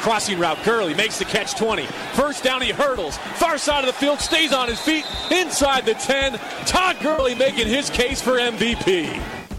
Crossing route, Gurley makes the catch 20. First down, he hurdles. Far side of the field, stays on his feet, inside the 10. Todd Gurley making his case for MVP.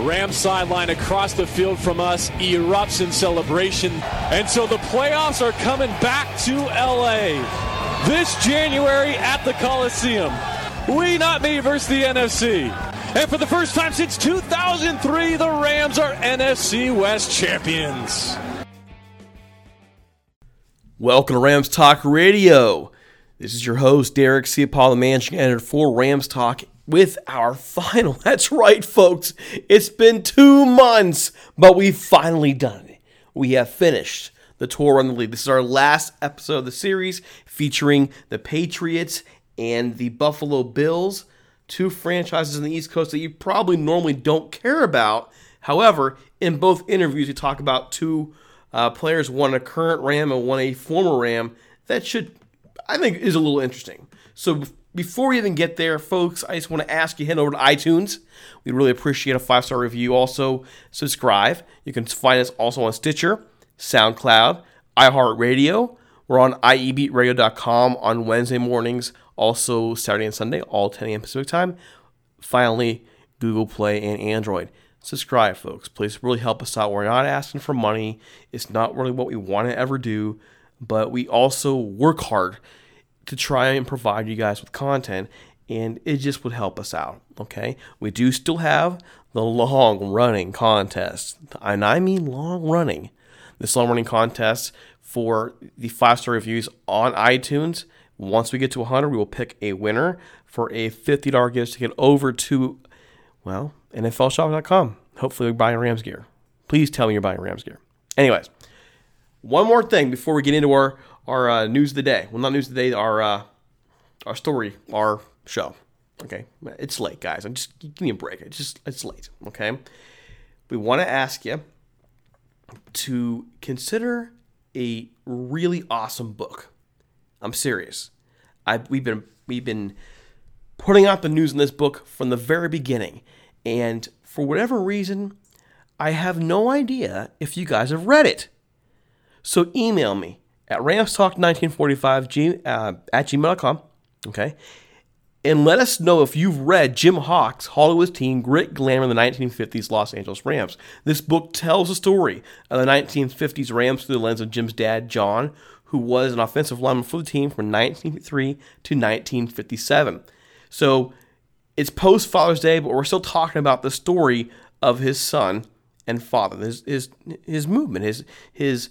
Rams sideline across the field from us erupts in celebration. And so the playoffs are coming back to LA this January at the Coliseum. We not me versus the NFC. And for the first time since 2003, the Rams are NFC West champions. Welcome to Rams Talk Radio. This is your host, Derek C. Paul, the managing editor for Rams Talk, with our final. That's right, folks. It's been two months, but we've finally done it. We have finished the tour around the league. This is our last episode of the series featuring the Patriots and the Buffalo Bills, two franchises in the East Coast that you probably normally don't care about. However, in both interviews, we talk about two uh, players, one a current Ram and one a former Ram, that should, I think, is a little interesting. So before we even get there, folks, I just want to ask you head over to iTunes. We really appreciate a five star review. Also, subscribe. You can find us also on Stitcher, SoundCloud, iHeartRadio. We're on IEBeatRadio.com on Wednesday mornings, also Saturday and Sunday, all 10 a.m. Pacific time. Finally, Google Play and Android subscribe, folks. Please really help us out. We're not asking for money. It's not really what we want to ever do, but we also work hard to try and provide you guys with content, and it just would help us out. Okay, we do still have the long running contest, and I mean long running. This long running contest for the five star reviews on iTunes. Once we get to 100, we will pick a winner for a $50 gift to get over to, well, NFLshop.com. Hopefully, you're buying Rams gear. Please tell me you're buying Rams gear. Anyways, one more thing before we get into our our uh, news of the day. Well, not news of the day. Our uh, our story, our show. Okay, it's late, guys. I'm just give me a break. It's just it's late. Okay, we want to ask you to consider a really awesome book. I'm serious. I we've been we've been putting out the news in this book from the very beginning, and for whatever reason, I have no idea if you guys have read it. So email me at ramstalk1945 uh, at gmail.com. Okay. And let us know if you've read Jim Hock's Hollywood's Team Grit Glamour in the 1950s Los Angeles Rams. This book tells the story of the 1950s Rams through the lens of Jim's dad, John, who was an offensive lineman for the team from 1953 to 1957. So it's post Father's Day, but we're still talking about the story of his son and father, his his his movement, his his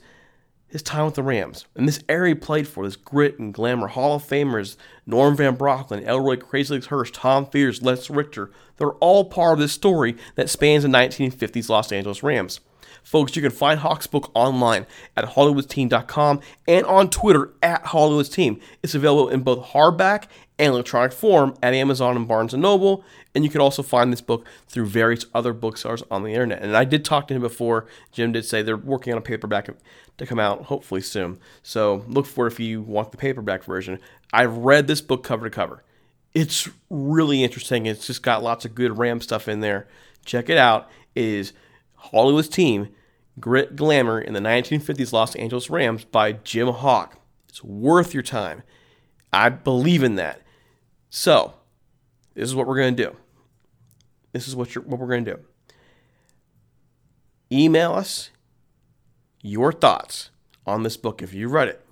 his time with the Rams. And this era he played for, this grit and glamour, Hall of Famers, Norm Van Brocklin, Elroy Legs Hirsch, Tom Fears, Les Richter, they're all part of this story that spans the 1950s Los Angeles Rams. Folks, you can find Hock's book online at HollywoodTeam.com and on Twitter at HollywoodTeam. It's available in both hardback and electronic form at Amazon and Barnes & Noble, and you can also find this book through various other bookstores on the internet. And I did talk to him before. Jim did say they're working on a paperback to come out hopefully soon. So look for it if you want the paperback version. I've read this book cover to cover. It's really interesting. It's just got lots of good Ram stuff in there. Check it out. It is Hollywood's Team, Grit Glamour in the 1950s Los Angeles Rams by Jim Hock. It's worth your time. I believe in that. So, this is what we're going to do. This is what, what we're going to do. Email us your thoughts on this book if you read it.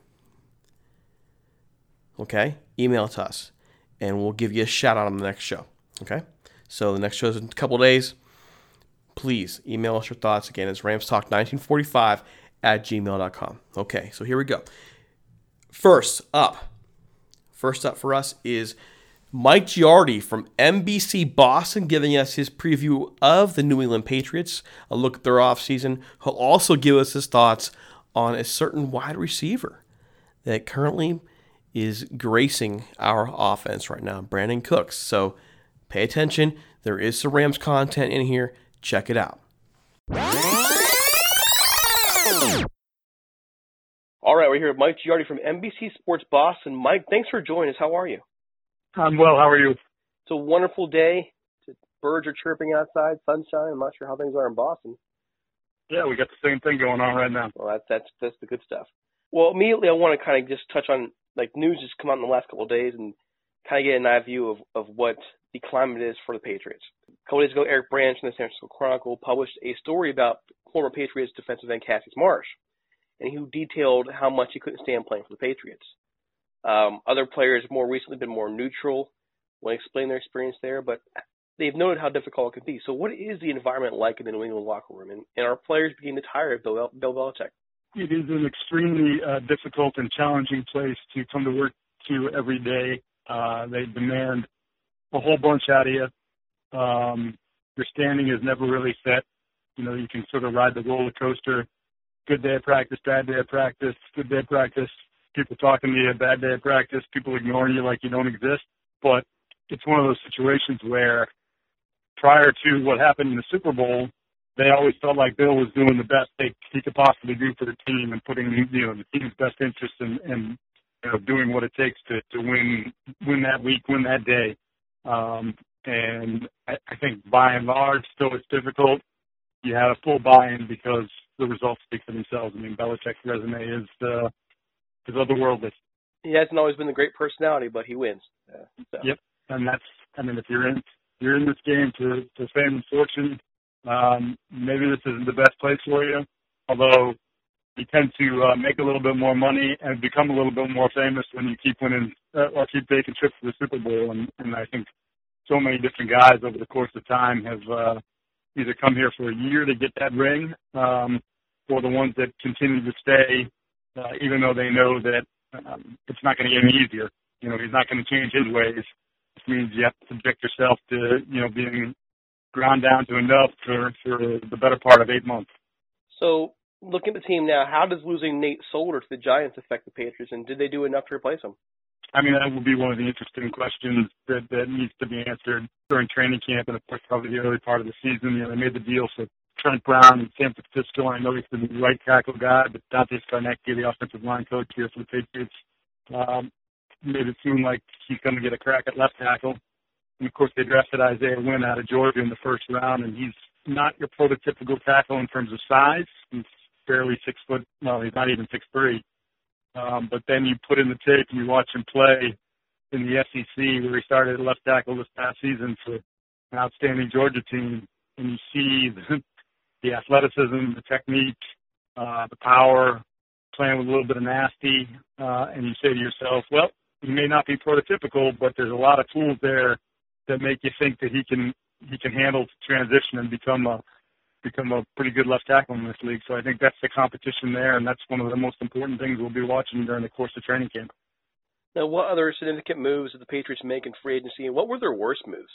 Okay? Email it to us and we'll give you a shout out on the next show. Okay? So the next show is in a couple days please email us your thoughts. Again, it's ramstalk1945 at gmail.com. Okay, so here we go. First up, first up for us is Mike Giardi from NBC Boston giving us his preview of the New England Patriots, a look at their offseason. He'll also give us his thoughts on a certain wide receiver that currently is gracing our offense right now, Brandin Cooks. So pay attention. There is some Rams content in here. Check it out. All right, we're here with Mike Giardi from NBC Sports Boston. Mike, thanks for joining us. How are you? I'm well. How are you? It's a wonderful day. Birds are chirping outside, sunshine. I'm not sure how things are in Boston. Yeah, we got the same thing going on right now. Well, that's that's that's the good stuff. Well, immediately I want to kind of just touch on like news has come out in the last couple of days and kind of get an eye view of of what the climate is for the Patriots. A couple days ago, Eric Branch in the San Francisco Chronicle published a story about former Patriots defensive end Cassius Marsh, and he detailed how much he couldn't stand playing for the Patriots. Um, other players more recently been more neutral when explaining their experience there, but they've noted how difficult it can be. So, what is the environment like in the New England locker room, and, and are players beginning to tire of Bill, Bill Belichick? It is an extremely uh, difficult and challenging place to come to work to every day. Uh, they demand a whole bunch out of you. Um, your standing is never really set. You know, you can sort of ride the roller coaster. Good day of practice, bad day of practice, good day of practice, people talking to you, bad day of practice, people ignoring you like you don't exist. But it's one of those situations where prior to what happened in the Super Bowl, they always felt like Bill was doing the best they he could possibly do for the team and putting you know the team's best interest in, in you know doing what it takes to to win win that week, win that day. Um, and I, I think by and large, still it's difficult. You had a full buy-in because the results speak for themselves. I mean, Belichick's resume is uh, is otherworldly. He hasn't always been the great personality, but he wins. Uh, so. Yep, and that's I mean, if you're in you're in this game to to fame and fortune, um, maybe this isn't the best place for you. Although you tend to uh, make a little bit more money and become a little bit more famous when you keep winning uh, or keep taking trips to the Super Bowl. And, and I think so many different guys over the course of time have uh, either come here for a year to get that ring, um, or the ones that continue to stay, uh, even though they know that um, it's not going to get any easier. You know, he's not going to change his ways. Which means you have to subject yourself to, you know, being ground down to enough for, for the better part of eight months. So looking at the team now, how does losing Nate Solder to the Giants affect the Patriots, and did they do enough to replace him? I mean, that will be one of the interesting questions that, that needs to be answered during training camp and, of course, probably the early part of the season. You know, they made the deal for Trent Brown in San Francisco. I know he's the right tackle guy, but Dante Scarnecchia, the offensive line coach here for the Patriots, um, made it seem like he's going to get a crack at left tackle. And of course, they drafted Isaiah Wynn out of Georgia in the first round, and he's not your prototypical tackle in terms of size. He's barely six foot. Well, he's not even six three. Um, but then you put in the tape and you watch him play in the SEC, where he started left tackle this past season for an outstanding Georgia team, and you see the, the athleticism, the technique, uh, the power, playing with a little bit of nasty, uh, and you say to yourself, well, he may not be prototypical, but there's a lot of tools there that make you think that he can he can handle transition and become a become a pretty good left tackle in this league. So I think that's the competition there, and that's one of the most important things we'll be watching during the course of training camp. Now, what other significant moves did the Patriots make in free agency, and what were their worst moves?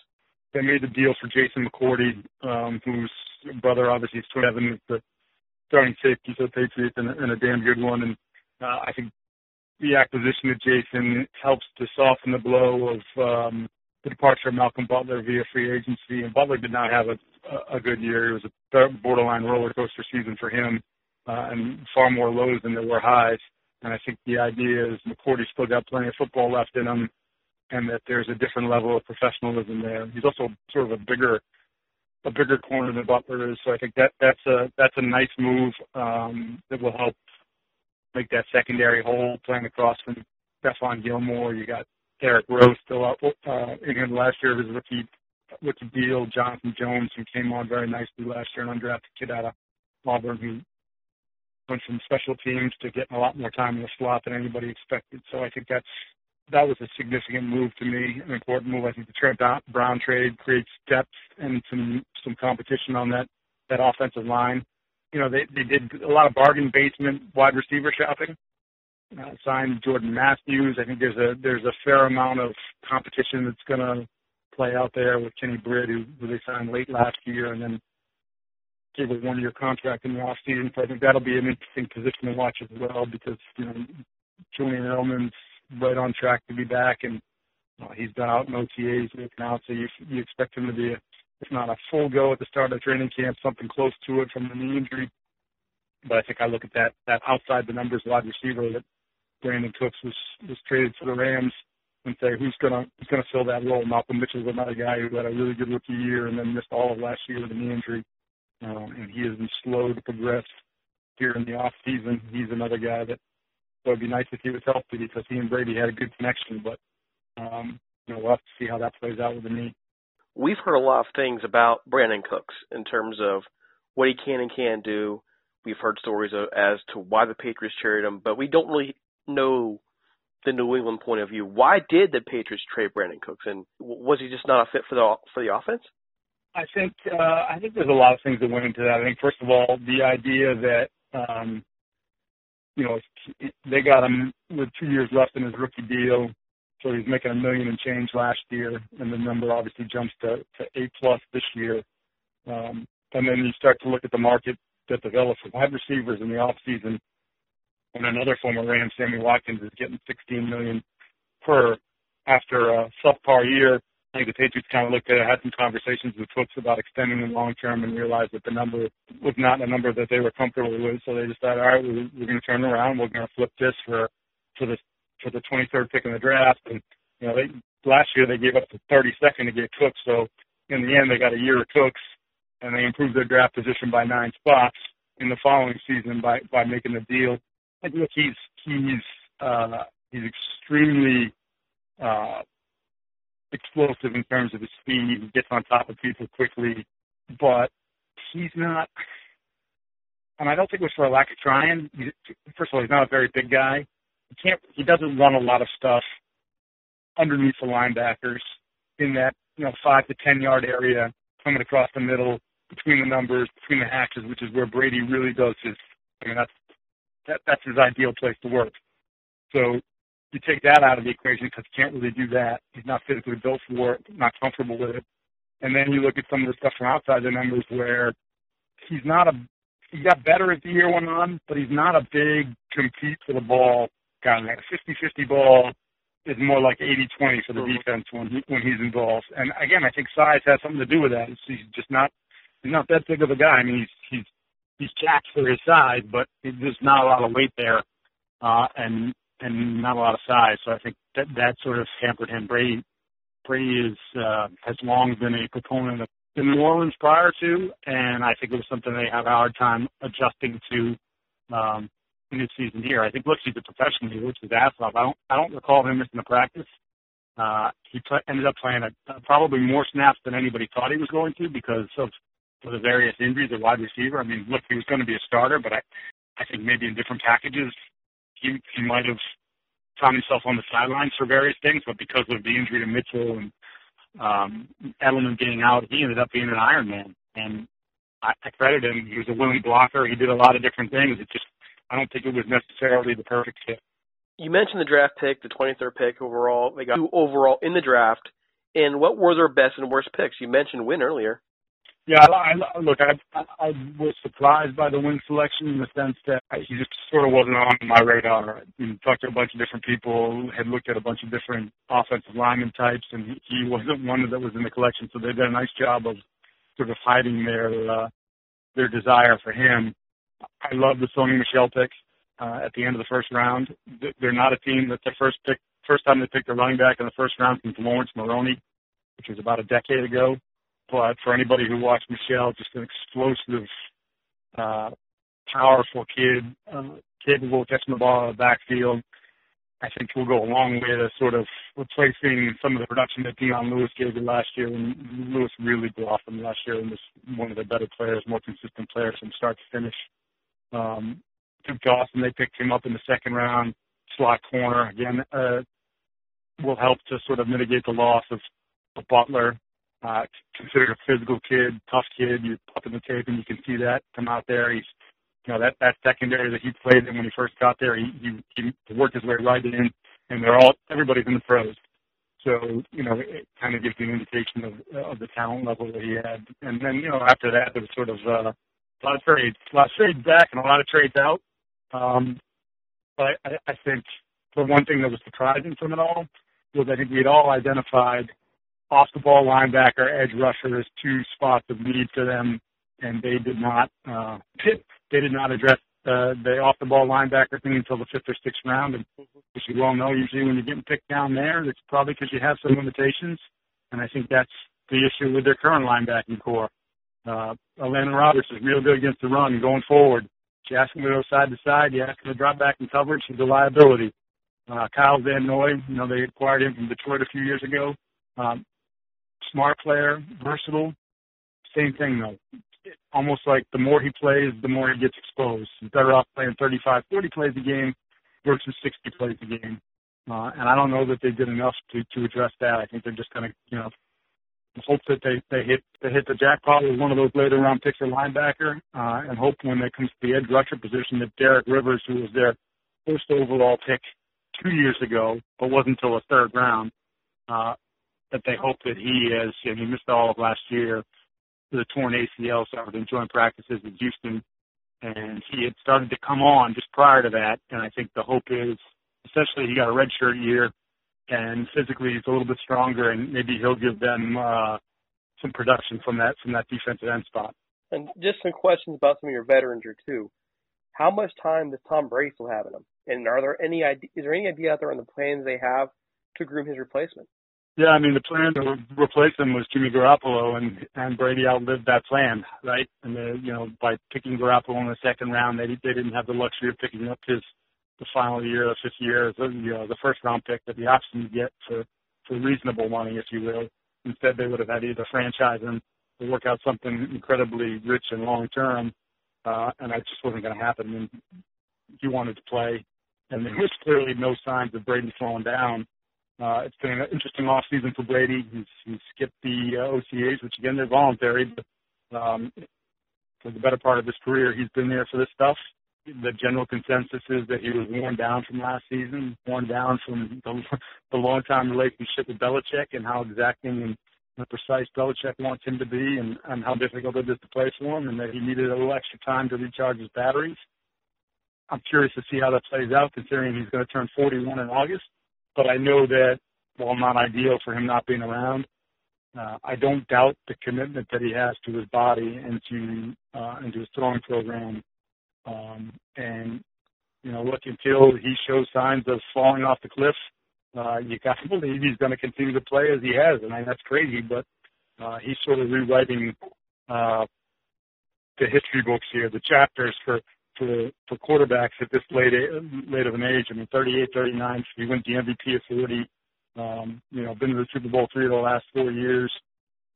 They made the deal for Jason McCourty, um, whose brother obviously is Kevin, the starting safety for the Patriots, and, and a damn good one. And uh, I think the acquisition of Jason helps to soften the blow of um, the departure of Malcolm Butler via free agency, and Butler did not have a, a good year. It was a borderline roller coaster season for him, uh, and far more lows than there were highs. And I think the idea is McCourty still got plenty of football left in him, and that there's a different level of professionalism there. He's also sort of a bigger, a bigger corner than Butler is. So I think that that's a that's a nice move um, that will help make that secondary hole playing across from Stephon Gilmore. You got Eric Rowe's still up uh, in last year of his rookie rookie deal. Jonathan Jones, who came on very nicely last year, an undrafted kid out of Auburn, who went from special teams to getting a lot more time in the slot than anybody expected. So I think that's that was a significant move to me, an important move. I think the Trent Brown trade creates depth and some some competition on that that offensive line. You know, they they did a lot of bargain basement wide receiver shopping signed Jordan Matthews. I think there's a there's a fair amount of competition that's going to play out there with Kenny Britt, who, they signed late last year, and then gave a one-year contract in the off season. So I think that'll be an interesting position to watch as well because you know Julian Edelman's right on track to be back, and uh, he's been out in OTAs now, so you you expect him to be a, if not a full go at the start of training camp, something close to it from the knee injury. But I think I look at that that outside the numbers wide receiver that Brandin Cooks was was traded to the Rams and say who's gonna who's gonna fill that role. Malcolm Mitchell's another guy who had a really good rookie year and then missed all of last year with a knee injury, um, and he has been slow to progress here in the off season. He's another guy that so it'd be nice if he was healthy because he and Brady had a good connection, but um, you know we'll have to see how that plays out with the knee. We've heard a lot of things about Brandin Cooks in terms of what he can and can't do. We've heard stories as to why the Patriots traded him, but we don't really know the New England point of view. Why did the Patriots trade Brandin Cooks, and was he just not a fit for the for the offense? I think uh, I think there's a lot of things that went into that. I think first of all, the idea that um, you know they got him with two years left in his rookie deal, so he's making a million and change last year, and the number obviously jumps to, to eight plus this year. Um, and then you start to look at the market that develops for wide receivers in the off season and another former Ram, Sammy Watkins, is getting 16 million per after a subpar year. I think the Patriots kind of looked at it, had some conversations with folks about extending them long term, and realized that the number was not a number that they were comfortable with. So they decided, all right, we're, we're going to turn around. We're going to flip this for for the for the 23rd pick in the draft. And you know, they last year they gave up the 32nd to get Cooks. So in the end, they got a year of Cooks, and they improved their draft position by nine spots in the following season by by making the deal. I think he's he's uh, he's extremely uh, explosive in terms of his speed. He gets on top of people quickly, but he's not. And I don't think it was for a lack of trying. First of all, he's not a very big guy. He can't. He doesn't run a lot of stuff underneath the linebackers in that you know five to ten yard area, coming across the middle between the numbers, between the hatches, which is where Brady really does his. I mean, that's that, that's his ideal place to work. So you take that out of the equation because he can't really do that. He's not physically built for it, not comfortable with it. And then you look at some of the stuff from outside the numbers where he's not a he got better as the year went on, but he's not a big compete for the ball guy. Like a 50-50 ball is more like 80-20 for the mm-hmm. defense when he, when he's involved. And again, I think size has something to do with that. He's just not he's not that big of a guy. I mean, he's he's he's jacked for his size, but there's not a lot of weight there, uh, and and not a lot of size. So I think that that sort of hampered him. Brady Brady is uh, has long been a proponent of the New Orleans prior to, and I think it was something they have a hard time adjusting to um, in his season here. I think look, he's a professional. He works his ass off. I don't I don't recall him missing a practice. Uh, he pl- ended up playing a, uh, probably more snaps than anybody thought he was going to because of for the various injuries at wide receiver. I mean, look, he was going to be a starter, but I, I think maybe in different packages, he he might have found himself on the sidelines for various things. But because of the injury to Mitchell and um, Edelman being out, he ended up being an Iron Man. And I, I credit him. He was a willing blocker. He did a lot of different things. It just I don't think it was necessarily the perfect fit. You mentioned the draft pick, the 23rd pick overall. They got two overall in the draft. And what were their best and worst picks? You mentioned Wynn earlier. Yeah, I, I, look, I, I was surprised by the Wynn selection in the sense that he just sort of wasn't on my radar. I talked to a bunch of different people, had looked at a bunch of different offensive lineman types, and he wasn't one that was in the collection. So they did a nice job of sort of hiding their uh, their desire for him. I love the Sony Michel pick uh, at the end of the first round. They're not a team that the first pick, first time they picked a running back in the first round since Laurence Maroney, which was about a decade ago. But for anybody who watched Michel, just an explosive, uh, powerful kid, uh, capable of catching the ball in the backfield. I think will go a long way to sort of replacing some of the production that Dion Lewis gave you last year. And Lewis really blossomed last year and was one of the better players, more consistent players from start to finish. Um, Duke Dawson, they picked him up in the second round, slot corner. Again, uh, will help to sort of mitigate the loss of, of Butler uh, considered a physical kid, tough kid. You up in the tape and you can see that come out there. He's, you know, that that secondary that he played in when he first got there, he he, he worked his way right in, and they're all everybody's in the pros. So you know, it kind of gives you an indication of of the talent level that he had. And then you know, after that, there was sort of uh, a lot of trades, a lot of trades back, and a lot of trades out. Um, but I, I think the one thing that was surprising from it all was I think we had all identified off the ball linebacker, edge rusher is two spots of need for them, and they did not uh, they did not address uh, the off the ball linebacker thing until the fifth or sixth round. And as you well know, usually when you're getting picked down there, it's probably because you have some limitations, and I think that's the issue with their current linebacking corps. Uh, Landon Roberts is real good against the run going forward. You ask him to go side to side, you ask him to drop back in coverage, he's a liability. Uh, Kyle Van Noy, you know, they acquired him from Detroit a few years ago. Um, smart player, versatile. Same thing though. Almost like the more he plays, the more he gets exposed. He's better off playing 35, 40 plays a game versus 60 plays a game. Uh, and I don't know that they did enough to to address that. I think they're just going to, you know, hope that they they hit they hit the jackpot with one of those later round picks or linebacker, uh, and hope when they comes to the edge rusher position that Derek Rivers, who was their first overall pick two years ago, but wasn't until the third round, uh, that they hope that he is, and he missed all of last year with a torn ACL, started enjoying practices in Houston, and he had started to come on just prior to that. And I think the hope is, essentially, he got a redshirt year, and physically he's a little bit stronger, and maybe he'll give them uh, some production from that from that defensive end spot. And just some questions about some of your veterans here too. How much time does Tom still have in him? And are there any is there any idea out there on the plans they have to groom his replacement? Yeah, I mean the plan to replace him was Jimmy Garoppolo, and and Brady outlived that plan, right? And the, you know by picking Garoppolo in the second round, they they didn't have the luxury of picking up his the final year, the fifth year, the you know the first round pick that the option you get for for reasonable money, if you will. Instead, they would have had either franchise him or work out something incredibly rich and long term, uh, and that just wasn't going to happen. And he wanted to play, and there was clearly no signs of Brady slowing down uh, it's been an interesting off season for Brady. He's, he's skipped the uh, OTAs, which again they're voluntary, but um, for the better part of his career, he's been there for this stuff. The general consensus is that he was worn down from last season, worn down from the, the long-time relationship with Belichick and how exacting and precise Belichick wants him to be, and, and how difficult it is to play for him, and that he needed a little extra time to recharge his batteries. I'm curious to see how that plays out, considering he's going to turn 41 in August but I know that while not ideal for him not being around, uh, I don't doubt the commitment that he has to his body and to uh, and to his throwing program. Um, and you know, look until he shows signs of falling off the cliff, uh, you got to believe he's going to continue to play as he has. And I mean, that's crazy, but uh, he's sort of rewriting uh, the history books here, the chapters for for for quarterbacks at this late late of an age. I mean, 38, 39. He went the MVP at 40. Um, you know, been to the Super Bowl three of the last four years.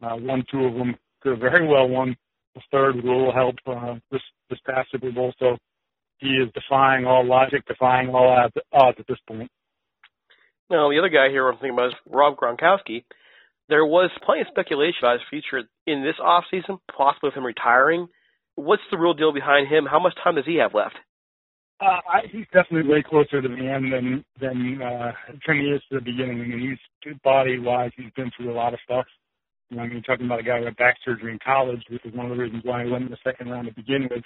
Uh, won two of them. Could have very well won the third with a little help uh, this this past Super Bowl. So he is defying all logic, defying all odds, odds at this point. Now, the other guy here I'm thinking about is Rob Gronkowski. There was plenty of speculation about his future in this offseason, possibly with him retiring. What's the real deal behind him? How much time does he have left? Uh, I, he's definitely way closer to the end than than uh, he is to the beginning. I mean, he's body wise, he's been through a lot of stuff. You know, I mean, you're talking about a guy who had back surgery in college, which is one of the reasons why he went in the second round to begin with.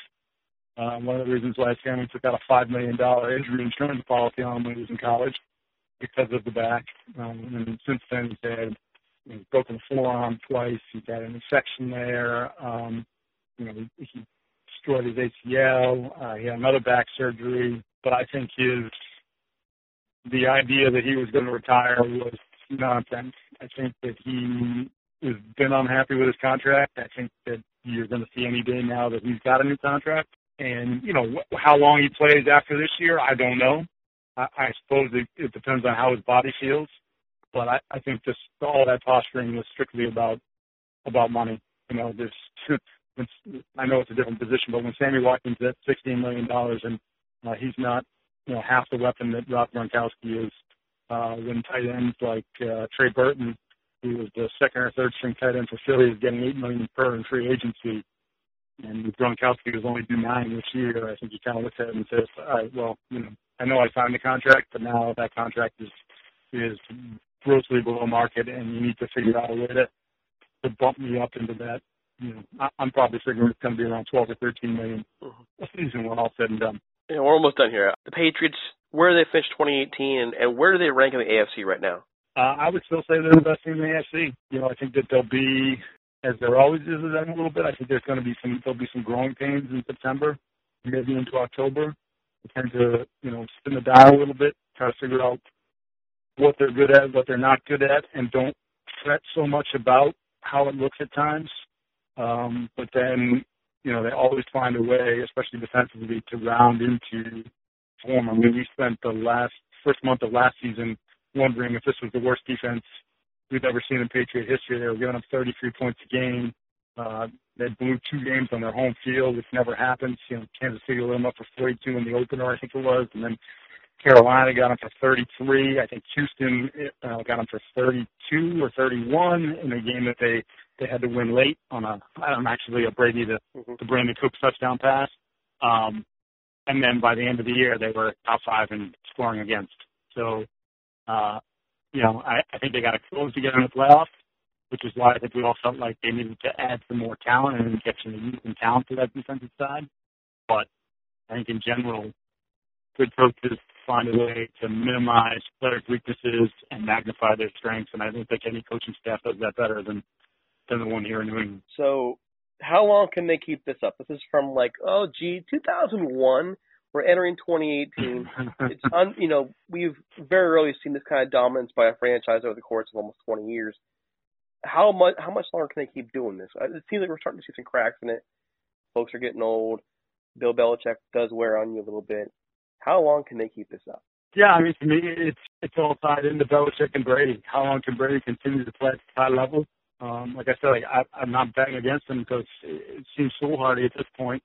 Uh, one of the reasons why his family took out a five million dollar injury insurance policy on him when he was in college because of the back. Um, and since then, he's had you know, broken forearm twice. He's had an infection there. Um, you know, he, he destroyed his ACL. Uh, he had another back surgery. But I think his the idea that he was going to retire was nonsense. I think that he has been unhappy with his contract. I think that you're going to see any day now that he's got a new contract. And you know wh- how long he plays after this year, I don't know. I, I suppose it, it depends on how his body feels. But I, I think this all that posturing was strictly about about money. You know, this it's, I know it's a different position, but when Sammy Watkins at sixteen million dollars and uh, he's not, you know, half the weapon that Rob Gronkowski is, uh, when tight ends like uh, Trey Burton, who was the second or third string tight end for Philly, is getting eight million per in free agency, and Gronkowski was only due nine this year. I think he kind of looks at it and says, "All right, well, you know, I know I signed the contract, but now that contract is is grossly below market, and you need to figure out a way to to bump me up into that you know, I, I'm probably figuring it's going to be around 12 or 13 million mm-hmm. a season when all said and done. Yeah, we're almost done here. The Patriots, where do they finish 2018, and, and where do they rank in the AFC right now? Uh, I would still say they're the best team in the AFC. You know, I think that they'll be, as there always is with them a little bit. I think there's going to be some there'll be some growing pains in September, maybe into October. They tend to, you know, spin the dial a little bit, try to figure out what they're good at, what they're not good at, and don't fret so much about how it looks at times. Um, but then, you know, they always find a way, especially defensively, to round into form. I mean, we spent the last first month of last season wondering if this was the worst defense we've ever seen in Patriot history. They were giving up 33 points a game. Uh, they blew two games on their home field, which never happens. You know, Kansas City lit them up for 42 in the opener, I think it was, and then Carolina got them for 33. I think Houston uh, got them for 32 or 31 in a game that they they had to win late on a um, actually a Brady to mm-hmm. the Brandin Cooks touchdown pass. Um, and then by the end of the year, they were top five in scoring against. So, uh, you know, I, I think they got to close together in the playoffs, which is why I think we all felt like they needed to add some more talent and get some youth and talent to that defensive side. But I think in general, good coaches find a way to minimize players' weaknesses and magnify their strengths. And I don't think any coaching staff does that better than than the one here in New England. So, how long can they keep this up? This is from like, oh, gee, 2001. We're entering 2018. it's un, you know, we've very rarely seen this kind of dominance by a franchise over the course of almost 20 years. How much how much longer can they keep doing this? Uh, it seems like we're starting to see some cracks in it. Folks are getting old. Bill Belichick does wear on you a little bit. How long can they keep this up? Yeah, I mean, to me, it's it's all tied into Belichick and Brady. How long can Brady continue to play at high level? Um, like I said, like, I, I'm not betting against him because it, it seems foolhardy at this point.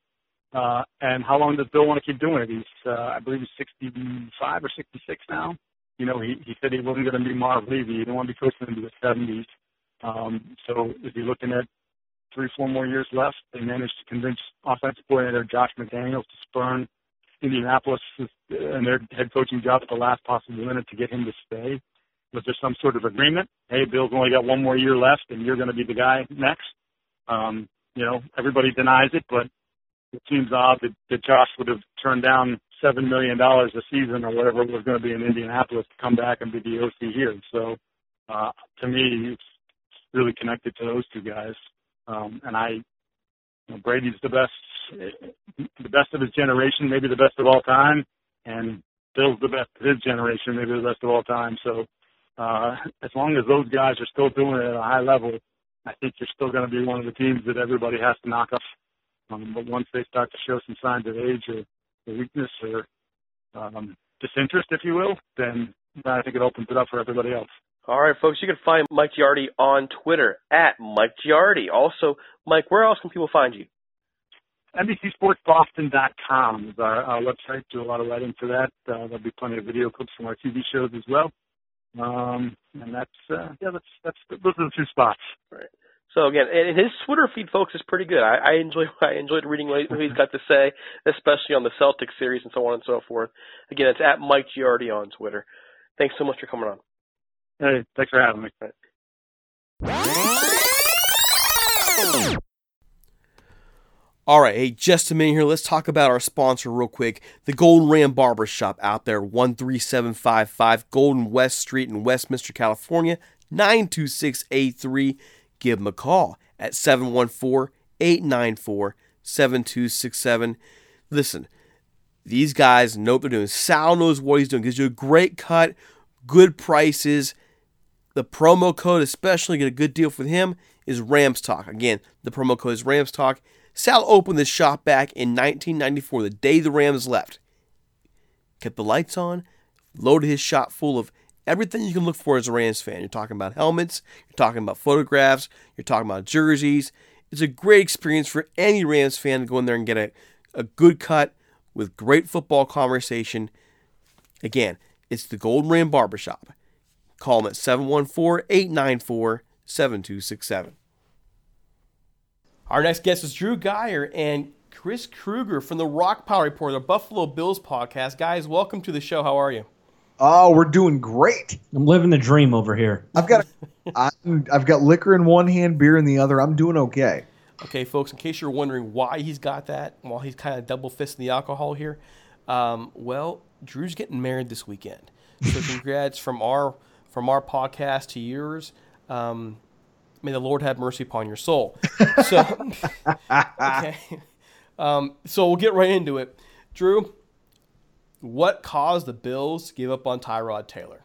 Uh, and how long does Bill want to keep doing it? He's, uh, I believe he's 65 or 66 now. You know, he, he said he wasn't going to be Marv Levy. He didn't want to be coaching into the 70s. Um, so is he looking at three, four more years left? They managed to convince offensive coordinator Josh McDaniels to spurn Indianapolis and their head coaching job at the last possible minute to get him to stay. Was there some sort of agreement? Hey, Bill's only got one more year left, and you're going to be the guy next. Um, you know, everybody denies it, but it seems odd that, that Josh would have turned down seven million dollars a season or whatever it was going to be in Indianapolis to come back and be the OC here. So uh, to me, it's really connected to those two guys. Um, and I, you know, Brady's the best, the best of his generation, maybe the best of all time, and Bill's the best of his generation, maybe the best of all time. So uh, as long as those guys are still doing it at a high level, I think you're still going to be one of the teams that everybody has to knock off. Um, but once they start to show some signs of age or, or weakness or um, disinterest, if you will, then I think it opens it up for everybody else. All right, folks, you can find Mike Giardi on Twitter at Mike Giardi. Also, Mike, where else can people find you? NBCSportsBoston.com is our, our website. Do a lot of writing for that. Uh, there'll be plenty of video clips from our TV shows as well. Um, and that's uh, yeah, that's that's those are the two spots. Right. So again, and his Twitter feed, folks, is pretty good. I, I enjoy I enjoyed reading what he's got to say, especially on the Celtics series and so on and so forth. Again, it's at Mike Giardi on Twitter. Thanks so much for coming on. Hey, thanks for having me. All right, hey, just a minute here. Let's talk about our sponsor real quick. The Golden Ram Barbershop out there, 13755 Golden West Street in Westminster, California, 92683. Give them a call at 714 894 7267. Listen, these guys know what they're doing. Sal knows what he's doing. Gives you a great cut, good prices, the promo code, especially get a good deal for him, is Rams Talk. Again, the promo code is Rams Talk. Sal opened this shop back in 1994, the day the Rams left. Kept the lights on, loaded his shop full of everything you can look for as a Rams fan. You're talking about helmets, you're talking about photographs, you're talking about jerseys. It's a great experience for any Rams fan to go in there and get a, a good cut with great football conversation. Again, it's the Golden Ram Barbershop. Call them at 714 894 7267. Our next guest is Drew Geyer and Chris Kruger from the Rock Power Report, the Buffalo Bills podcast. Guys, welcome to the show. How are you? Oh, we're doing great. I'm living the dream over here. I've got I've got liquor in one hand, beer in the other. I'm doing okay. Okay, folks, in case you're wondering why he's got that, while he's kind of double fisting the alcohol here, um, well, Drew's getting married this weekend. So congrats from our from our podcast to yours. Um, may the Lord have mercy upon your soul. So, okay. Um, so we'll get right into it. Drew, what caused the Bills to give up on Tyrod Taylor?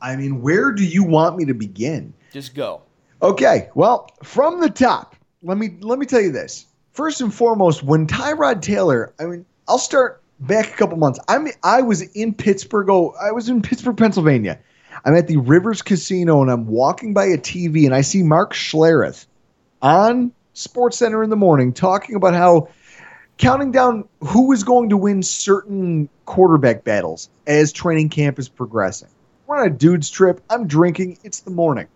I mean, where do you want me to begin? Just go. Okay, well, from the top, let me let me tell you this. First and foremost, when Tyrod Taylor, I mean, I'll start back a couple months. I mean, I was in Pittsburgh. Oh, I was in Pittsburgh, Pennsylvania. I'm at the Rivers Casino and I'm walking by a TV and I see Mark Schlereth on Sports Center in the morning talking about how counting down who is going to win certain quarterback battles as training camp is progressing. We're on a dude's trip. I'm drinking. It's the morning.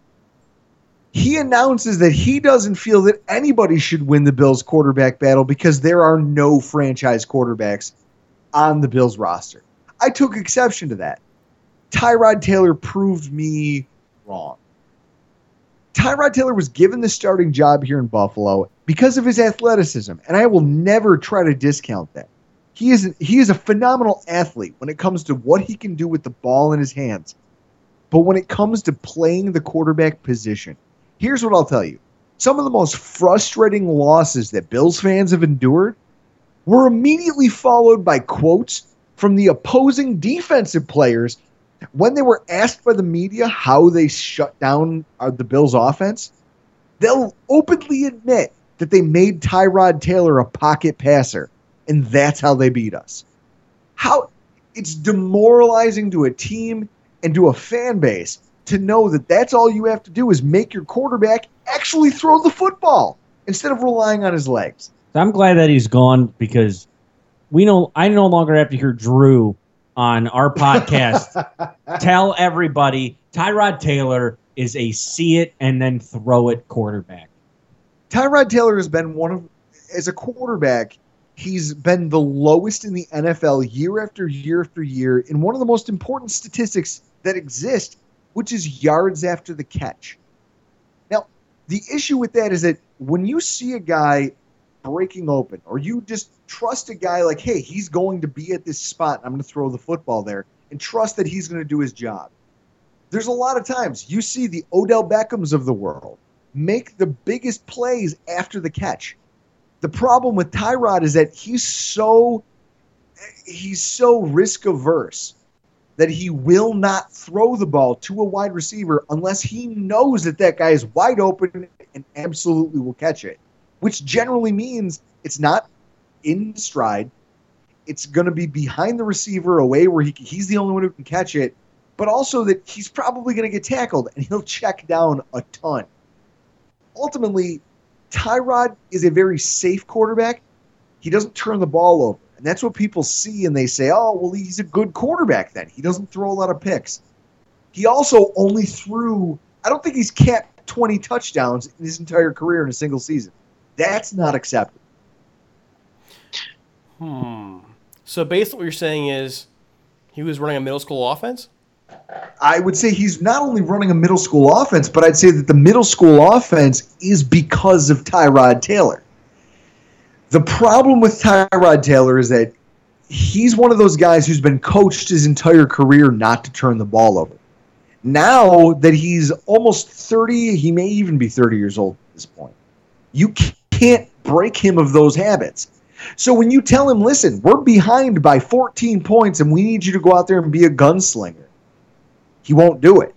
He announces that he doesn't feel that anybody should win the Bills quarterback battle because there are no franchise quarterbacks on the Bills roster. I took exception to that. Tyrod Taylor proved me wrong. Tyrod Taylor was given the starting job here in Buffalo because of his athleticism, and I will never try to discount that. He is he is a phenomenal athlete when it comes to what he can do with the ball in his hands. But when it comes to playing the quarterback position, here's what I'll tell you. Some of the most frustrating losses that Bills fans have endured were immediately followed by quotes from the opposing defensive players when they were asked by the media how they shut down uh, the Bills' offense, they'll openly admit that they made Tyrod Taylor a pocket passer, and that's how they beat us. How it's demoralizing to a team and to a fan base to know that that's all you have to do is make your quarterback actually throw the football instead of relying on his legs. I'm glad that he's gone because we know I no longer have to hear Drew on our podcast tell everybody Tyrod Taylor is a see it and then throw it quarterback. Tyrod Taylor has been one of, as a quarterback, he's been the lowest in the NFL year after year after year in one of the most important statistics that exist, which is yards after the catch. Now, the issue with that is that when you see a guy breaking open, or you just trust a guy like, hey, he's going to be at this spot. I'm going to throw the football there, and trust that he's going to do his job. There's a lot of times you see the Odell Beckhams of the world make the biggest plays after the catch. The problem with Tyrod is that he's so he's so risk averse that he will not throw the ball to a wide receiver unless he knows that that guy is wide open and absolutely will catch it, which generally means it's not in stride. It's going to be behind the receiver, away where he he's the only one who can catch it, but also that he's probably going to get tackled and he'll check down a ton. Ultimately, Tyrod is a very safe quarterback. He doesn't turn the ball over. And that's what people see and they say, oh, well, he's a good quarterback then. He doesn't throw a lot of picks. He also only threw, I don't think he's capped 20 touchdowns in his entire career in a single season. That's not acceptable. Hmm. So basically, what you're saying is he was running a middle school offense? I would say he's not only running a middle school offense, but I'd say that the middle school offense is because of Tyrod Taylor. The problem with Tyrod Taylor is that he's one of those guys who's been coached his entire career not to turn the ball over. Now that he's almost 30, he may even be 30 years old at this point. You can't break him of those habits. So when you tell him, listen, we're behind by 14 points and we need you to go out there and be a gunslinger, he won't do it.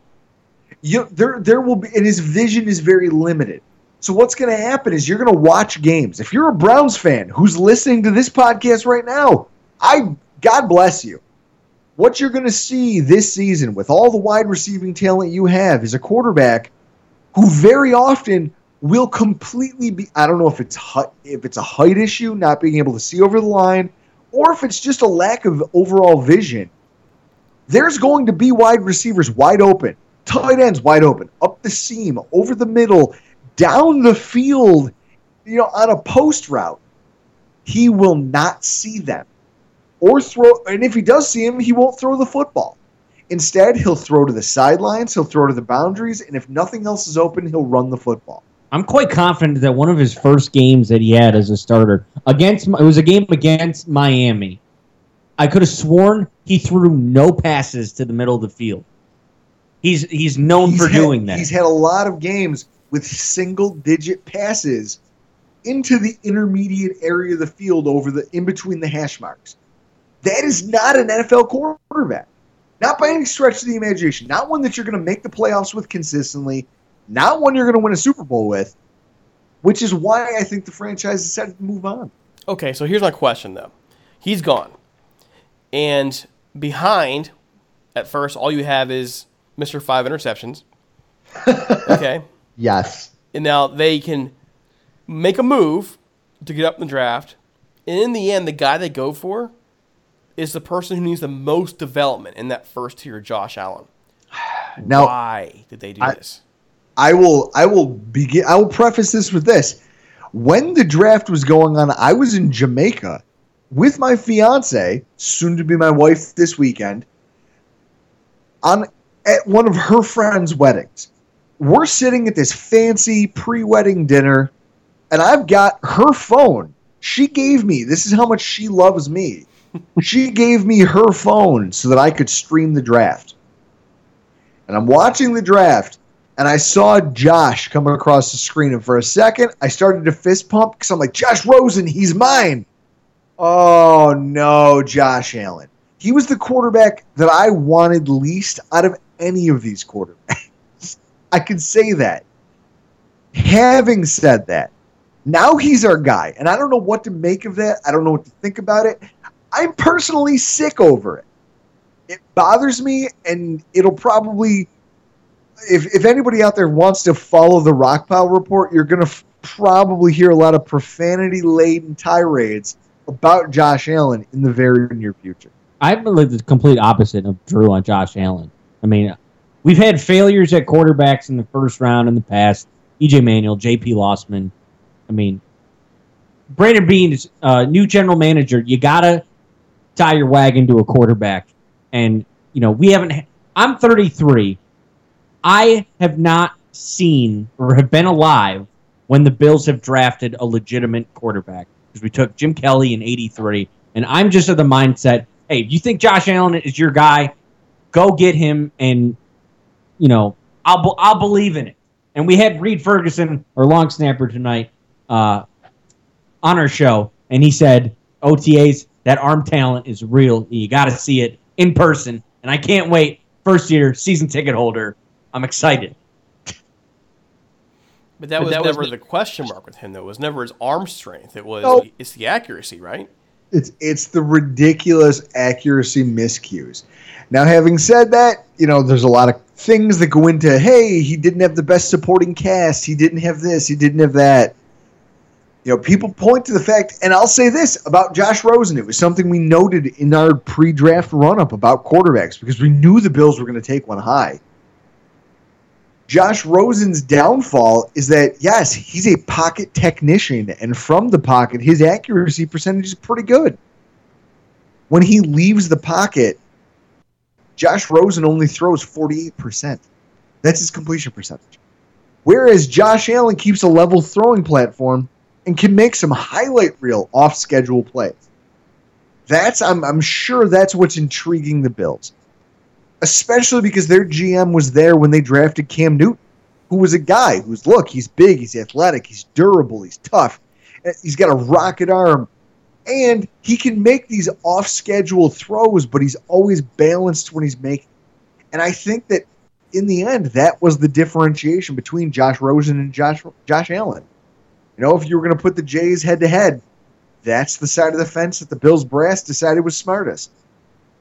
You, there, there will be, and his vision is very limited. So what's going to happen is you're going to watch games. If you're a Browns fan who's listening to this podcast right now, I God bless you. What you're going to see this season with all the wide receiving talent you have is a quarterback who very often will completely be I don't know if it's if it's a height issue, not being able to see over the line, or if it's just a lack of overall vision. There's going to be wide receivers wide open, tight ends wide open, up the seam, over the middle, down the field, you know, on a post route, he will not see them or throw. And if he does see him, he won't throw the football. Instead, he'll throw to the sidelines, he'll throw to the boundaries, and if nothing else is open, he'll run the football. I'm quite confident that one of his first games that he had as a starter against it was a game against Miami. I could have sworn he threw no passes to the middle of the field. He's he's known he's for had, doing that. He's had a lot of games with single digit passes into the intermediate area of the field over the in between the hash marks. That is not an NFL quarterback. Not by any stretch of the imagination. Not one that you're going to make the playoffs with consistently. Not one you're going to win a Super Bowl with. Which is why I think the franchise decided to move on. Okay, so here's my question though. He's gone. And behind, at first, all you have is Mr. Five Interceptions. okay. Yes. And now they can make a move to get up in the draft. And in the end, the guy they go for is the person who needs the most development in that first tier, Josh Allen. Now, why did they do I, this? I will I will begin I will preface this with this. When the draft was going on, I was in Jamaica with my fiance, soon to be my wife this weekend, on at one of her friends' weddings we're sitting at this fancy pre-wedding dinner and I've got her phone. She gave me, this is how much she loves me. she gave me her phone so that I could stream the draft. And I'm watching the draft and I saw Josh come across the screen and for a second I started to fist pump cuz I'm like Josh Rosen, he's mine. Oh no, Josh Allen. He was the quarterback that I wanted least out of any of these quarterbacks. I can say that. Having said that, now he's our guy, and I don't know what to make of that. I don't know what to think about it. I'm personally sick over it. It bothers me, and it'll probably, if if anybody out there wants to follow the Rockpile report, you're gonna f- probably hear a lot of profanity laden tirades about Josh Allen in the very near future. I'm like the complete opposite of Drew on Josh Allen. I mean, We've had failures at quarterbacks in the first round in the past. EJ Manuel, JP Losman. I mean, Brandon Beane is uh, new general manager. You gotta tie your wagon to a quarterback, and you know we haven't. Ha- I'm 33. I have not seen or have been alive when the Bills have drafted a legitimate quarterback. Because we took Jim Kelly in 83. And I'm just of the mindset hey, if you think Josh Allen is your guy, go get him and, you know, I'll, I'll believe in it. And we had Reid Ferguson, or long snapper, tonight uh, on our show. And he said, OTAs, that arm talent is real. You got to see it in person. And I can't wait. First year season ticket holder. I'm excited. But that But was that was never the- the question mark with him, though. It was never his arm strength. It was No. it's the accuracy, right? It's it's the ridiculous accuracy miscues. Now, having said that, you know, there's a lot of things that go into. Hey, he didn't have the best supporting cast. He didn't have this. He didn't have that. You know, people point to the fact, and I'll say this about Josh Rosen. It was something we noted in our pre-draft run-up about quarterbacks because we knew the Bills were going to take one high. Josh Rosen's downfall is that yes, he's a pocket technician, and from the pocket, his accuracy percentage is pretty good. When he leaves the pocket, Josh Rosen only throws 48%. That's his completion percentage. Whereas Josh Allen keeps a level throwing platform and can make some highlight reel off schedule plays. That's I'm I'm sure that's what's intriguing the Bills especially because their GM was there when they drafted Cam Newton, who was a guy who's look, he's big, he's athletic, he's durable, he's tough, eh, he's got a rocket arm, and he can make these off-schedule throws, but he's always balanced when he's making. And I think that in the end, that was the differentiation between Josh Rosen and Josh Josh Allen. You know, if you were going to put the Jays head to head, that's the side of the fence that the Bills brass decided was smartest.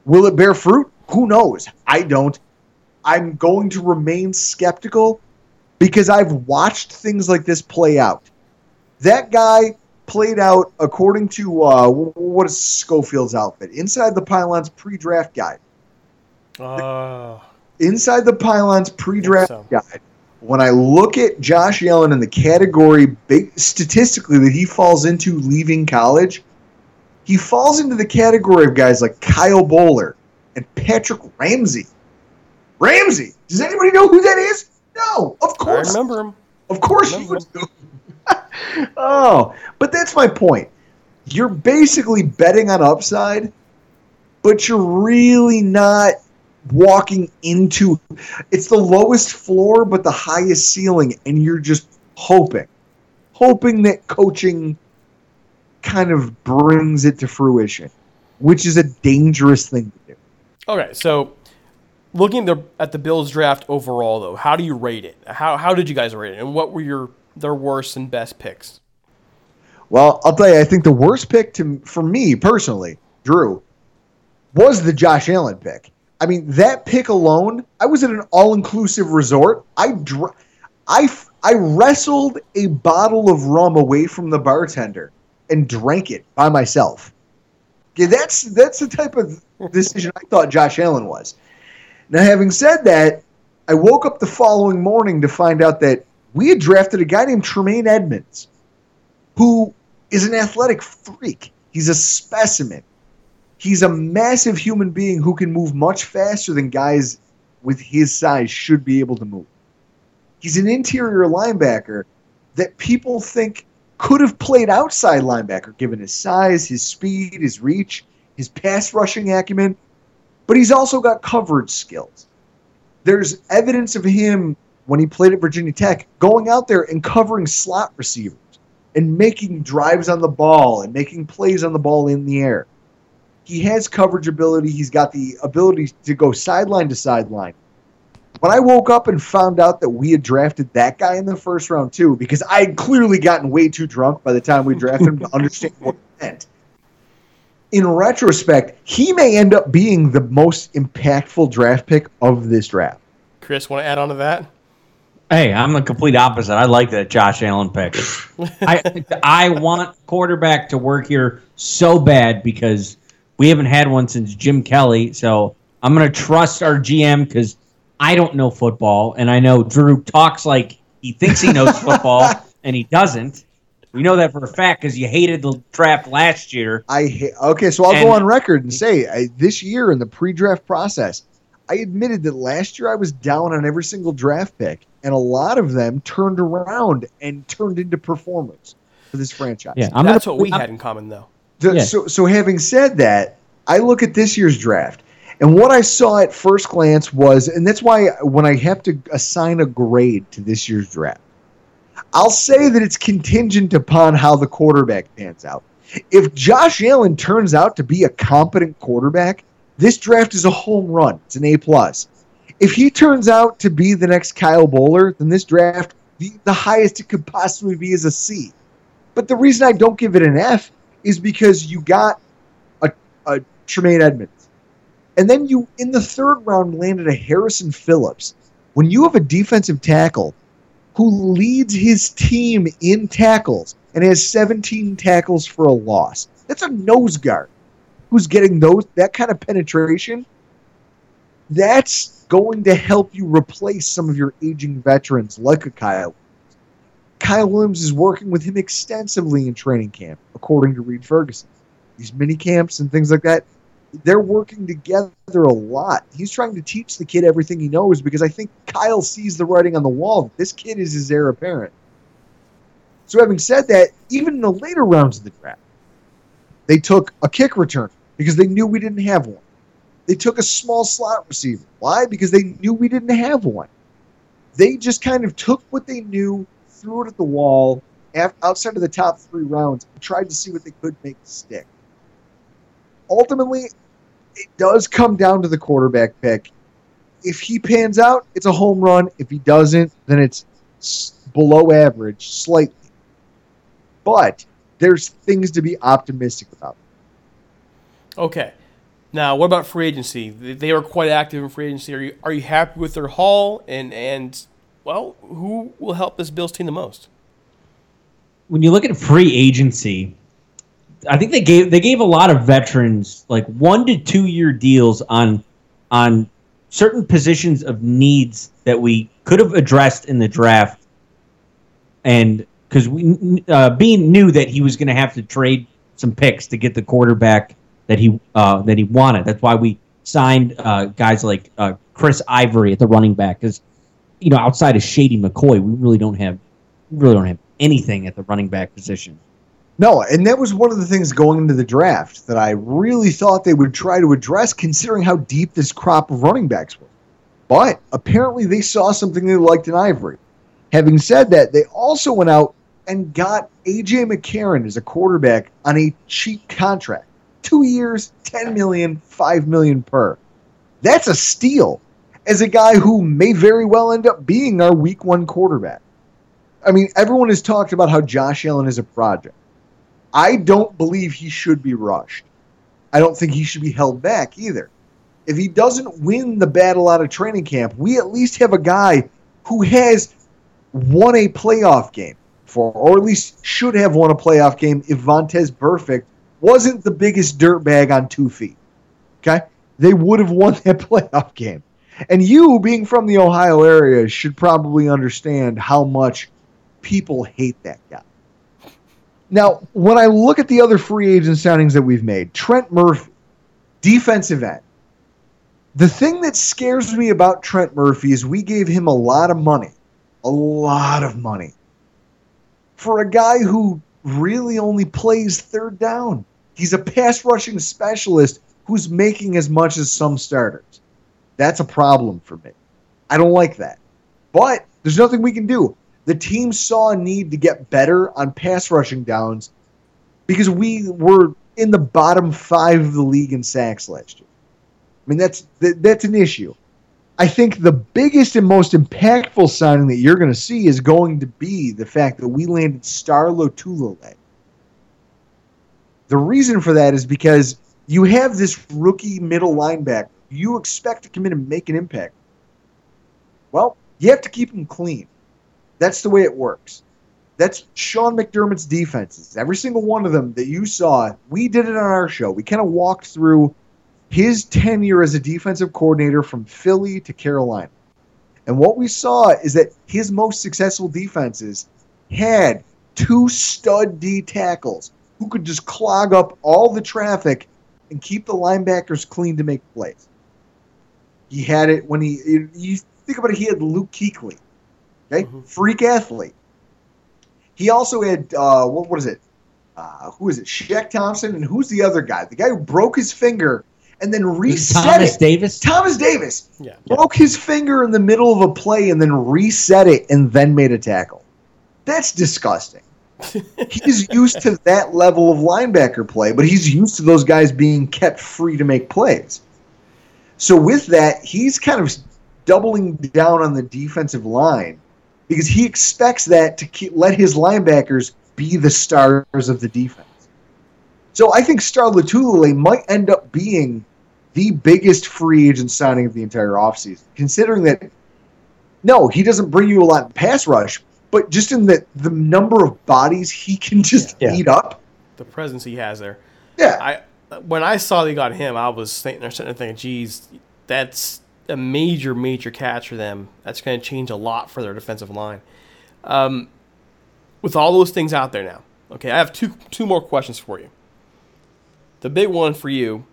Will it bear fruit? Who knows? I don't. I'm going to remain skeptical because I've watched things like this play out. That guy played out according to uh, what is Schofield's outfit? Inside the Pylons pre-draft guide. Oh, Inside the Pylons pre-draft so. guide. When I look at Josh Allen in the category big, statistically that he falls into leaving college, he falls into the category of guys like Kyle Boller and Patrick Ramsey. Ramsey. Does anybody know who that is? No, of course. I remember him. Of course you would. oh, but that's my point. You're basically betting on upside, but you're really not walking into it's the lowest floor but the highest ceiling and you're just hoping hoping that coaching kind of brings it to fruition which is a dangerous thing Okay, so looking at the, at the Bills draft overall, though, how do you rate it? How how did you guys rate it, and what were your their worst and best picks? Well, I'll tell you, I think the worst pick to for me personally, Drew, was the Josh Allen pick. I mean, that pick alone, I was at an all-inclusive resort. I dr- I f- I wrestled a bottle of rum away from the bartender and drank it by myself. Okay, that's that's the type of decision I thought Josh Allen was. Now, having said that, I woke up the following morning to find out that we had drafted a guy named Tremaine Edmunds who is an athletic freak. He's a specimen. He's a massive human being who can move much faster than guys with his size should be able to move. He's an interior linebacker that people think could have played outside linebacker given his size, his speed, his reach, his pass rushing acumen, but he's also got coverage skills. There's evidence of him when he played at Virginia Tech going out there and covering slot receivers and making drives on the ball and making plays on the ball in the air. He has coverage ability. He's got the ability to go sideline to sideline. When I woke up and found out that we had drafted that guy in the first round too, because I had clearly gotten way too drunk by the time we drafted him to understand what it meant. In retrospect, he may end up being the most impactful draft pick of this draft. Chris, want to add on to that? Hey, I'm the complete opposite. I like that Josh Allen pick. I I want quarterback to work here so bad because we haven't had one since Jim Kelly. So I'm going to trust our GM because I don't know football, and I know Drew talks like he thinks he knows football, and he doesn't. We know that for a fact because you hated the draft last year. I ha- okay, so I'll And- go on record and say I, this year in the pre-draft process, I admitted that last year I was down on every single draft pick, and a lot of them turned around and turned into performers for this franchise. Yeah, I'm That's gonna, what we I'm- had in common, though. The- Yeah. So, so having said that, I look at this year's draft, and what I saw at first glance was, and that's why when I have to assign a grade to this year's draft, I'll say that it's contingent upon how the quarterback pans out. If Josh Allen turns out to be a competent quarterback, this draft is a home run. It's an A plus. If he turns out to be the next Kyle Boller, then this draft the, the highest it could possibly be is a C. But the reason I don't give it an F is because you got a, a Tremaine Edmunds. And then you, in the third round, landed a Harrison Phillips. When you have a defensive tackle who leads his team in tackles and has 17 tackles for a loss, that's a nose guard who's getting those that kind of penetration. That's going to help you replace some of your aging veterans like a Kyle Kyle Williams is working with him extensively in training camp, according to Reid Ferguson. These mini camps and things like that, they're working together a lot. He's trying to teach the kid everything he knows because I think Kyle sees the writing on the wall. This kid is his heir apparent. So, having said that, even in the later rounds of the draft, they took a kick return because they knew we didn't have one. They took a small slot receiver. Why? Because they knew we didn't have one. They just kind of took what they knew, threw it at the wall outside of the top three rounds, and tried to see what they could make stick. Ultimately, it does come down to the quarterback pick. If he pans out, it's a home run. If he doesn't, then it's below average, slightly. But there's things to be optimistic about. Okay. Now, what about free agency? They they were quite active in free agency. Are you are you happy with their haul? And and well, who will help this Bills team the most? when you look at free agency, I think they gave they gave a lot of veterans like one to two year deals on on certain positions of needs that we could have addressed in the draft, and because we uh, Beane knew that he was going to have to trade some picks to get the quarterback that he uh, that he wanted. That's why we signed uh, guys like uh, Chris Ivory at the running back because you know outside of Shady McCoy, we really don't have we really don't have anything at the running back position. No, and that was one of the things going into the draft that I really thought they would try to address, considering how deep this crop of running backs was. But apparently, they saw something they liked in Ivory. Having said that, they also went out and got AJ McCarron as a quarterback on a cheap contract. Two years, 10 million, 5 million per. That's a steal as a guy who may very well end up being our week one quarterback. I mean, everyone has talked about how Josh Allen is a project. I don't believe he should be rushed. I don't think he should be held back either. If he doesn't win the battle out of training camp, we at least have a guy who has won a playoff game for, or at least should have won a playoff game if Vontaze Burfict wasn't the biggest dirtbag on two feet. Okay? They would have won that playoff game. And you, being from the Ohio area, should probably understand how much people hate that guy. Now, when I look at the other free agent signings that we've made, Trent Murphy, defensive end. The thing that scares me about Trent Murphy is we gave him a lot of money, a lot of money, for a guy who really only plays third down. He's a pass rushing specialist who's making as much as some starters. That's a problem for me. I don't like that. But there's nothing we can do. The team saw a need to get better on pass rushing downs because we were in the bottom five of the league in sacks last year. I mean, that's that, that's an issue. I think the biggest and most impactful signing that you're going to see is going to be the fact that we landed Star Lotulelei. The reason for that is because you have this rookie middle linebacker. You expect to come in and make an impact. Well, you have to keep him clean. That's the way it works. That's Sean McDermott's defenses. Every single one of them that you saw, we did it on our show. We kind of walked through his tenure as a defensive coordinator from Philly to Carolina. And what we saw is that his most successful defenses had two stud D tackles who could just clog up all the traffic and keep the linebackers clean to make plays. He had it when he. You think about it. He had Luke Kuechly, okay, freak athlete. He also had uh, what? What is it? Uh, who is it? Shaq Thompson, and who's the other guy? The guy who broke his finger and then reset Thomas it. Davis. Thomas Davis Yeah. broke his finger in the middle of a play and then reset it and then made a tackle. That's disgusting. he's used to that level of linebacker play, but he's used to those guys being kept free to make plays. So with that, he's kind of doubling down on the defensive line because he expects that to keep, let his linebackers be the stars of the defense. So I think Star Lotulelei might end up being the biggest free agent signing of the entire offseason, considering that no, he doesn't bring you a lot in pass rush, but just in the the number of bodies he can just Yeah. eat up. The presence he has there. Yeah. I when I saw they got him, I was sitting there sitting there thinking, geez, that's a major, major catch for them. That's going to change a lot for their defensive line. Um, with all those things out there now, okay, I have two two more questions for you. The big one for you: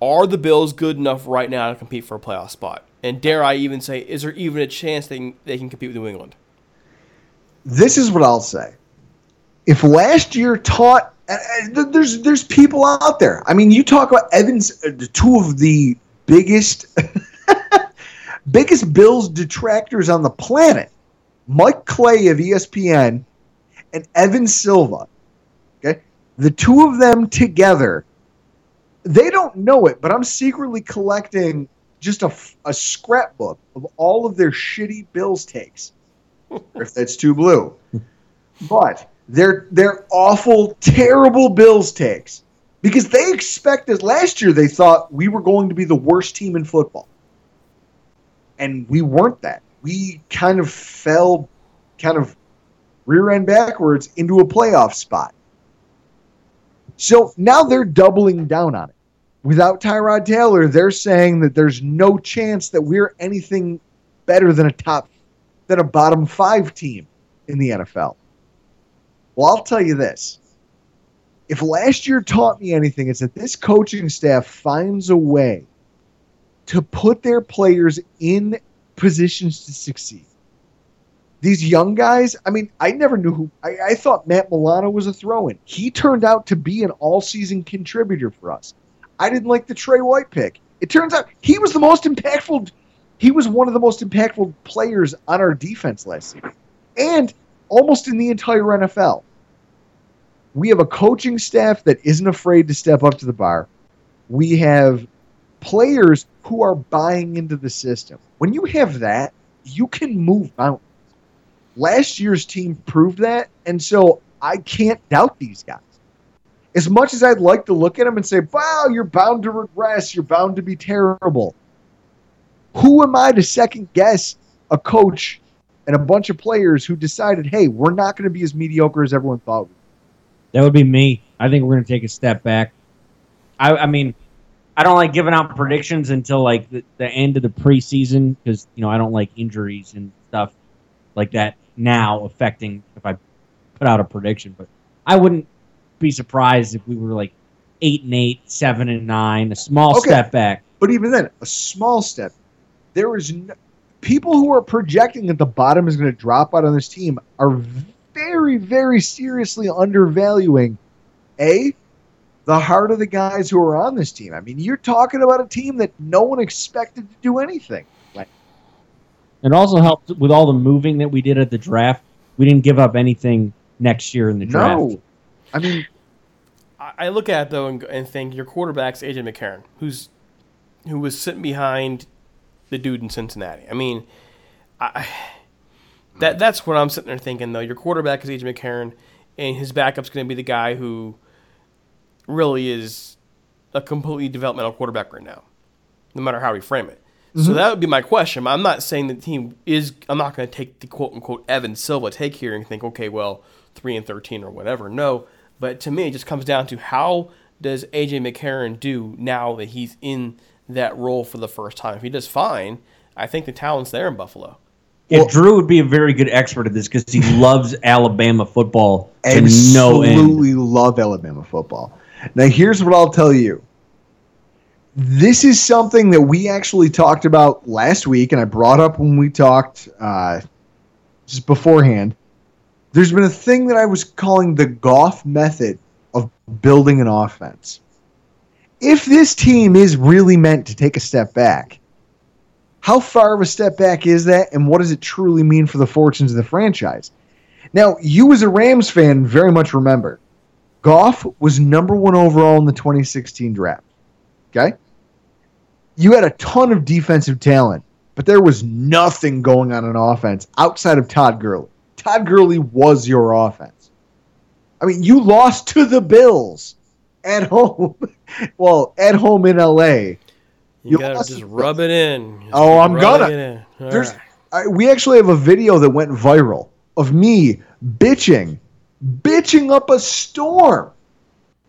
Are the Bills good enough right now to compete for a playoff spot? And dare I even say, is there even a chance they can, they can compete with New England? this is what I'll say. If last year taught, uh, uh, there's there's people out there. I mean, you talk about Evans, uh, two of the biggest biggest Bills detractors on the planet, Mike Clay of ESPN and Evan Silva. Okay, the two of them together, they don't know it, but I'm secretly collecting just a, a scrapbook of all of their shitty Bills takes if that's too blue. But they're they're awful, terrible Bills takes because they expect expected last year. They thought we were going to be the worst team in football, and we weren't that. We kind of fell, kind of rear end backwards into a playoff spot. So now they're doubling down on it. Without Tyrod Taylor, they're saying that there's no chance that we're anything better than a top than a bottom five team in the NFL. Well, I'll tell you this. If last year taught me anything, it's that this coaching staff finds a way to put their players in positions to succeed. These young guys, I mean, I never knew who. I, I thought Matt Milano was a throw in. He turned out to be an all season contributor for us. I didn't like the Trey White pick. It turns out he was the most impactful he was one of the most impactful players on our defense last season and almost in the entire NFL. We have a coaching staff that isn't afraid to step up to the bar. We have players who are buying into the system. When you have that, you can move mountains. Last year's team proved that, and so I can't doubt these guys. As much as I'd like to look at them and say, wow, you're bound to regress, you're bound to be terrible who am I to second guess a coach and a bunch of players who decided, hey, we're not going to be as mediocre as everyone thought? we That would be me. I think we're going to take a step back. I, I mean, I don't like giving out predictions until like the, the end of the preseason because you know I don't like injuries and stuff like that now affecting if I put out a prediction. But I wouldn't be surprised if we were like eight and eight, seven and nine, a small Okay. step back. But even then, a small step. There is no, people who are projecting that the bottom is going to drop out on this team are very, very seriously undervaluing a the heart of the guys who are on this team. I mean, you're talking about a team that no one expected to do anything. Like, It also helped with all the moving that we did at the draft. We didn't give up anything next year in the draft. no, I mean, I I look at it though and, and think your quarterback's AJ McCarron, who's who was sitting behind the dude in Cincinnati. I mean, I, that that's what I'm sitting there thinking though. Your quarterback is AJ McCarron, and his backup's going to be the guy who really is a completely developmental quarterback right now, no matter how we frame it. So mm-hmm. that would be my question. I'm not saying the team is. I'm not going to take the quote unquote Evan Silva take here and think, okay, well, three and thirteen or whatever. No, but to me, it just comes down to how does AJ McCarron do now that he's in that role for the first time? If he does fine, I think the talent's there in Buffalo. Yeah, Drew would be a very good expert at this because he loves Alabama football to no end. absolutely love Alabama football. Now, here's what I'll tell you. this is something that we actually talked about last week, and I brought up when we talked uh, just beforehand. There's been a thing that I was calling the Goff method of building an offense. If this team is really meant to take a step back, how far of a step back is that, and what does it truly mean for the fortunes of the franchise? Now, you as a Rams fan very much remember Goff was number one overall in the 2016 draft. Okay? You had a ton of defensive talent, but there was nothing going on in offense outside of Todd Gurley. Todd Gurley was your offense. I mean, you lost to the Bills at home. well, at home in LA. You, You gotta just rub it in. Just Oh, I'm gonna. it in. All There's, right. I, we actually have a video that went viral of me bitching, bitching up a storm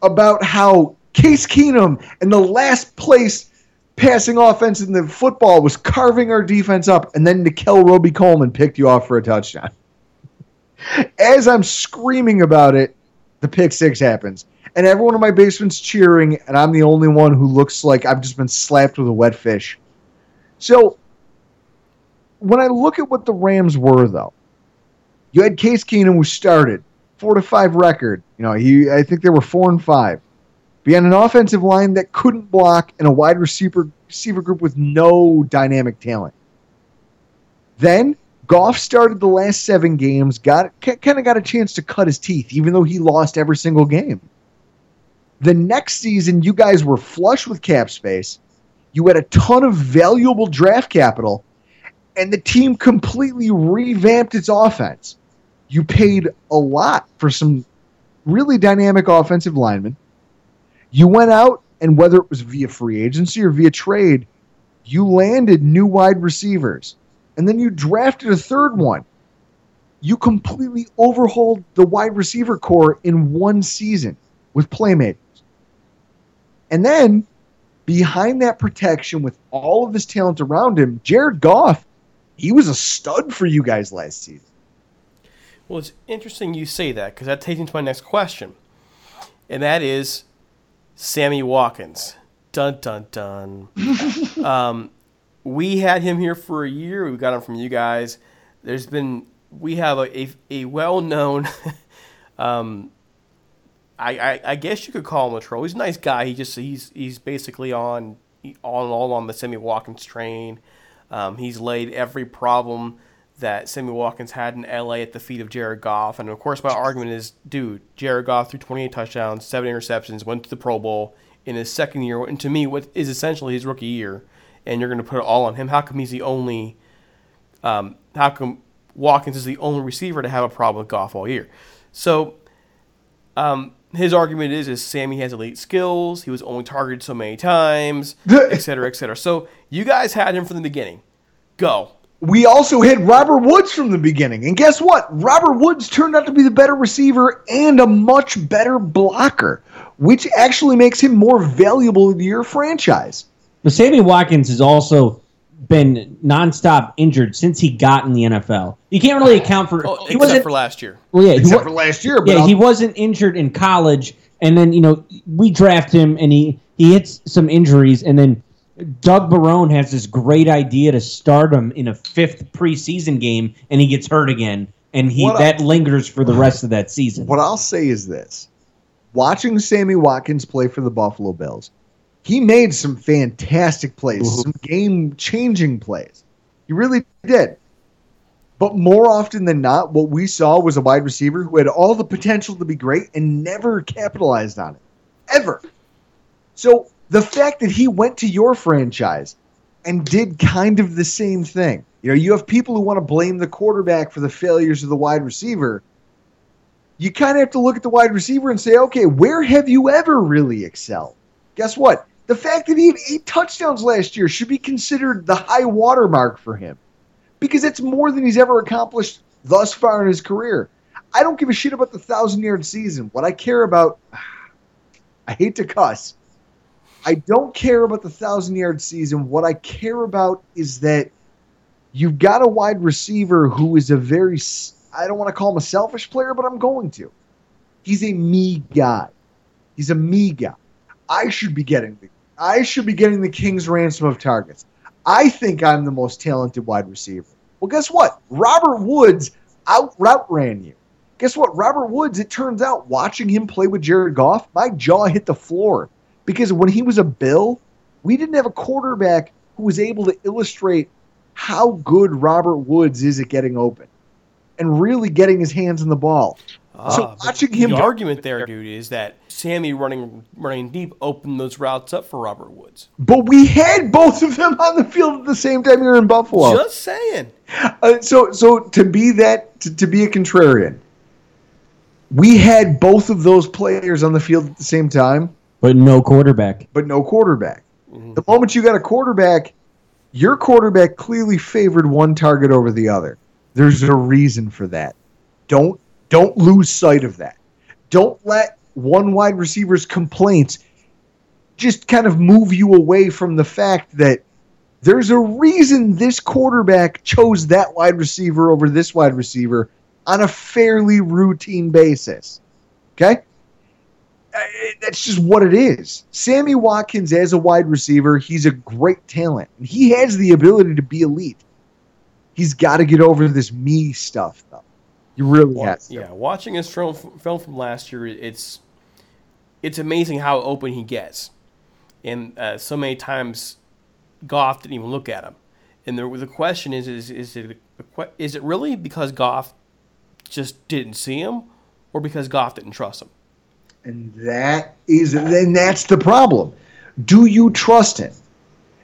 about how Case Keenum and the last place passing offense in the football was carving our defense up, and then Nickell Robey Coleman picked you off for a touchdown. As I'm screaming about it, the pick six happens. And everyone in my basement's cheering, and I'm the only one who looks like I've just been slapped with a wet fish. So when I look at what the Rams were, though, you had Case Keenum who started four to five record. You know, he I think they were four and five. You had an offensive line that couldn't block and a wide receiver receiver group with no dynamic talent. Then Goff started the last seven games, got kind of got a chance to cut his teeth, even though he lost every single game. The next season, you guys were flush with cap space. You had a ton of valuable draft capital, and the team completely revamped its offense. You paid a lot for some really dynamic offensive linemen. You went out, and whether it was via free agency or via trade, you landed new wide receivers. And then you drafted a third one. You completely overhauled the wide receiver corps in one season with playmakers. And then behind that protection with all of this talent around him, Jared Goff, he was a stud for you guys last season. Well, it's interesting you say that because that takes me to my next question, and that is Sammy Watkins. Dun dun dun. um, we had him here for a year. We got him from you guys. There's been we have a a, a well known. um, I, I I guess you could call him a troll. He's a nice guy. He just he's he's basically on on all on the Sammy Watkins train. Um, he's laid every problem that Sammy Watkins had in LA at the feet of Jared Goff. And of course, my argument is, dude, Jared Goff threw 28 touchdowns, seven interceptions, went to the Pro Bowl in his second year, and to me, what is essentially his rookie year. And you're going to put it all on him. How come he's the only? Um, how come Watkins is the only receiver to have a problem with Goff all year? So, um, his argument is, is Sammy has elite skills. He was only targeted so many times, et cetera, et cetera. So you guys had him from the beginning. Go. We also had Robert Woods from the beginning. And guess what? Robert Woods turned out to be the better receiver and a much better blocker, which actually makes him more valuable to your franchise. But Sammy Watkins has also been nonstop injured since he got in the NFL. You can't really account for. Oh, he except wasn't for last year. Well, yeah, he Except wa- for last year. But yeah, I'll- he wasn't injured in college, and then you know we draft him, and he he hits some injuries, and then Doug Marrone has this great idea to start him in a fifth preseason game, and he gets hurt again, and he What that lingers for the rest of that season. What I'll say is this watching Sammy Watkins play for the Buffalo Bills, he made some fantastic plays, mm-hmm. some game changing plays. He really did. But more often than not, what we saw was a wide receiver who had all the potential to be great and never capitalized on it. Ever. So the fact that he went to your franchise and did kind of the same thing. You know, you have people who want to blame the quarterback for the failures of the wide receiver you kind of have to look at the wide receiver and say, okay, where have you ever really excelled? Guess what? The fact that he had eight touchdowns last year should be considered the high watermark for him because it's more than he's ever accomplished thus far in his career. I don't give a shit about the thousand yard season. What I care about, I hate to cuss, I don't care about the thousand yard season. What I care about is that you've got a wide receiver who is a very, I don't want to call him a selfish player, but I'm going to. He's a me guy. He's a me guy. I should be getting the I should be getting the king's ransom of targets. I think I'm the most talented wide receiver. Well, guess what? Robert Woods out route ran you. Guess what? Robert Woods, it turns out, watching him play with Jared Goff, my jaw hit the floor. Because when he was a Bill, we didn't have a quarterback who was able to illustrate how good Robert Woods is at getting open and really getting his hands on the ball. so Ah, watching him The argument there, dude, is that Sammy running running deep opened those routes up for Robert Woods. But we had both of them on the field at the same time here in Buffalo. Just saying. Uh, so, so to be that, to, to be a contrarian, we had both of those players on the field at the same time, But no quarterback. but no quarterback. Mm-hmm. The moment you got a quarterback, your quarterback clearly favored one target over the other. There's a reason for that. Don't don't lose sight of that. Don't let one wide receiver's complaints just kind of move you away from the fact that there's a reason this quarterback chose that wide receiver over this wide receiver on a fairly routine basis. Okay? That's just what it is. Sammy Watkins, as a wide receiver, he's a great talent. And he has the ability to be elite. He's got to get over this me stuff, though. He really Wa- has. to. Yeah, watching his film film from last year, it's it's amazing how open he gets, and uh, so many times Goff didn't even look at him. And the the question is is is it is it really because Goff just didn't see him, or because Goff didn't trust him? And that is, then that's the problem. Do you trust him?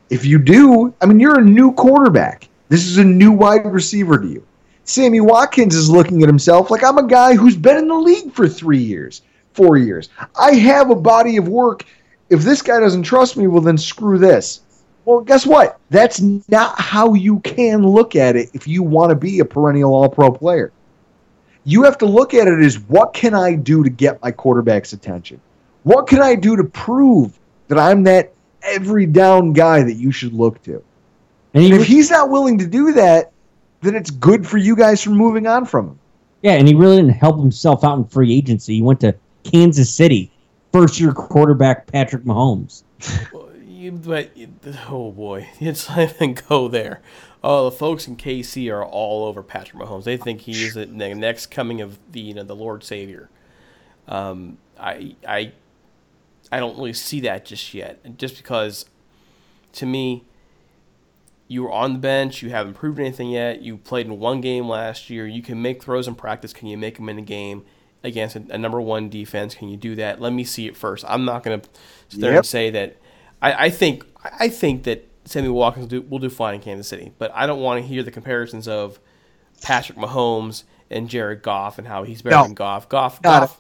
If you do, I mean, you're a new quarterback. This is a new wide receiver to you. Sammy Watkins is looking at himself like I'm a guy who's been in the league for three years, four years. I have a body of work. If this guy doesn't trust me, well, then screw this. Well, guess what? That's not how you can look at it if you want to be a perennial all pro player. You have to look at it as what can I do to get my quarterback's attention? What can I do to prove that I'm that every down guy that you should look to? And he, And if he's not willing to do that, then it's good for you guys for moving on from him. yeah, and he really didn't help himself out in free agency. He went to Kansas City, first year quarterback Patrick Mahomes. But oh boy, it's not even go there. Oh, the folks in KC are all over Patrick Mahomes. They think he is the the next coming of the you know the Lord Savior. Um, I I I don't really see that just yet, and just because to me. You were on the bench. You haven't proved anything yet. You played in one game last year. You can make throws in practice. Can you make them in a game against a, a number one defense? Can you do that? Let me see it first. I'm not going to sit there Yep. and say that. I, I think I think that Sammy Watkins will do, will do fine in Kansas City, but I don't want to hear the comparisons of Patrick Mahomes and Jared Goff and how he's better No. than Goff. Goff, Not Goff,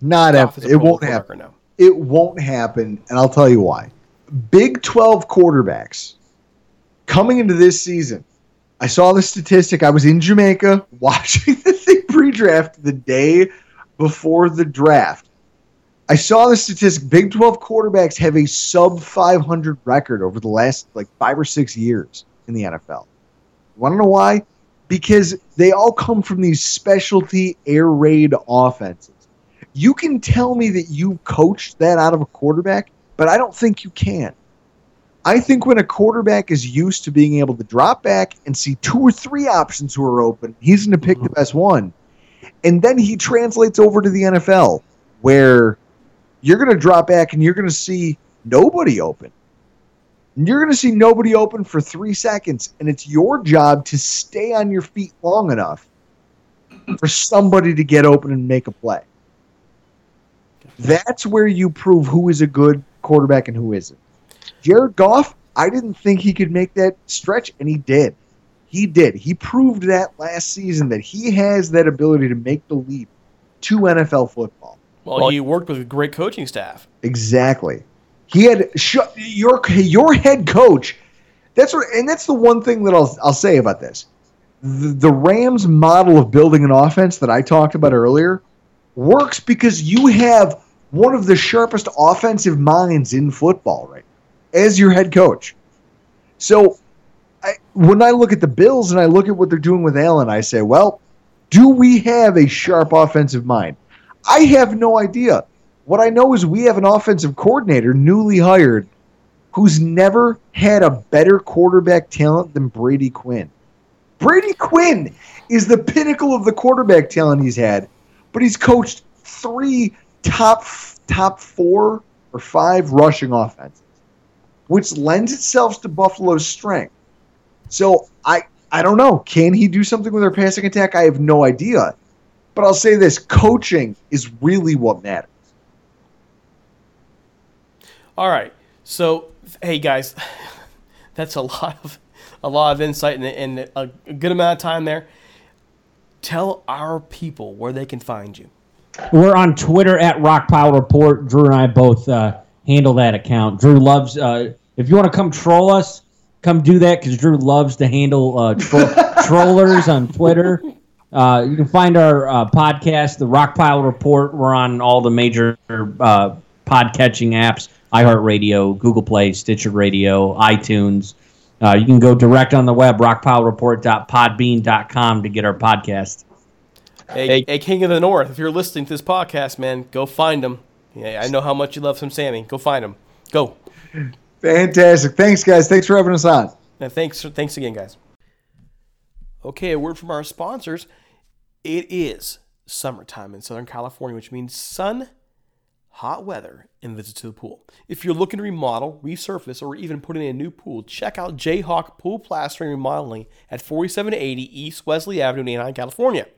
Not Goff It won't happen. now. It won't happen, and I'll tell you why. Big 12 quarterbacks coming into this season. I saw the statistic. I was in Jamaica watching the thing pre-draft the day before the draft. I saw the statistic. Big 12 quarterbacks have a sub 500 record over the last like five or six years in the NFL. Want to know why? Because they all come from these specialty air raid offenses. You can tell me that you coached that out of a quarterback, but I don't think you can. I think when a quarterback is used to being able to drop back and see two or three options who are open, he's going to pick the mm-hmm. best one. And then he translates over to the NFL where you're going to drop back and you're going to see nobody open. And You're going to see nobody open for three seconds, and it's your job to stay on your feet long enough for somebody to get open and make a play. That's where you prove who is a good quarterback and who isn't. Jared Goff, I didn't think he could make that stretch, and he did. He did. He proved that last season that he has that ability to make the leap to NFL football. Well, Well- he worked with a great coaching staff. Exactly. He had sh- your your head coach. That's what, and that's the one thing that I'll I'll say about this. The, the Rams model of building an offense that I talked about earlier works because you have one of the sharpest offensive minds in football, right? As your head coach. So, I, when I look at the Bills and I look at what they're doing with Allen, I say, well, do we have a sharp offensive mind? I have no idea. What I know is we have an offensive coordinator newly hired who's never had a better quarterback talent than Brady Quinn. Brady Quinn is the pinnacle of the quarterback talent he's had, but he's coached three top top four or five rushing offenses, which lends itself to Buffalo's strength. So I I don't know. Can he do something with our passing attack? I have no idea. But I'll say this: coaching is really what matters. All right. So hey guys, that's a lot of a lot of insight and, and a, a good amount of time there. Tell our people where they can find you. We're on Twitter at Rock Pile Report. Drew and I both uh, handle that account. Drew loves. Uh, if you want to come troll us, come do that because Drew loves to handle uh, tro- trollers on Twitter. Uh, you can find our uh, podcast, the Rock Pile Report. We're on all the major uh, podcatching apps iHeartRadio, Google Play, Stitcher Radio, iTunes. Uh, you can go direct on the web, rockpilereport.podbean.com to get our podcast. Hey, hey, King of the North, if you're listening to this podcast, man, go find him. Yeah, I know how much you love some Sammy. Go find him. Go. Fantastic. Thanks, guys. Thanks for having us on. Yeah, thanks, thanks again, guys. Okay, a word from our sponsors. It is summertime in Southern California, which means sun hot weather, and visits to the pool. If you're looking to remodel, resurface, or even put in a new pool, check out Jayhawk Pool Plastering Remodeling at 4780 East Wesley Avenue in Anaheim, California.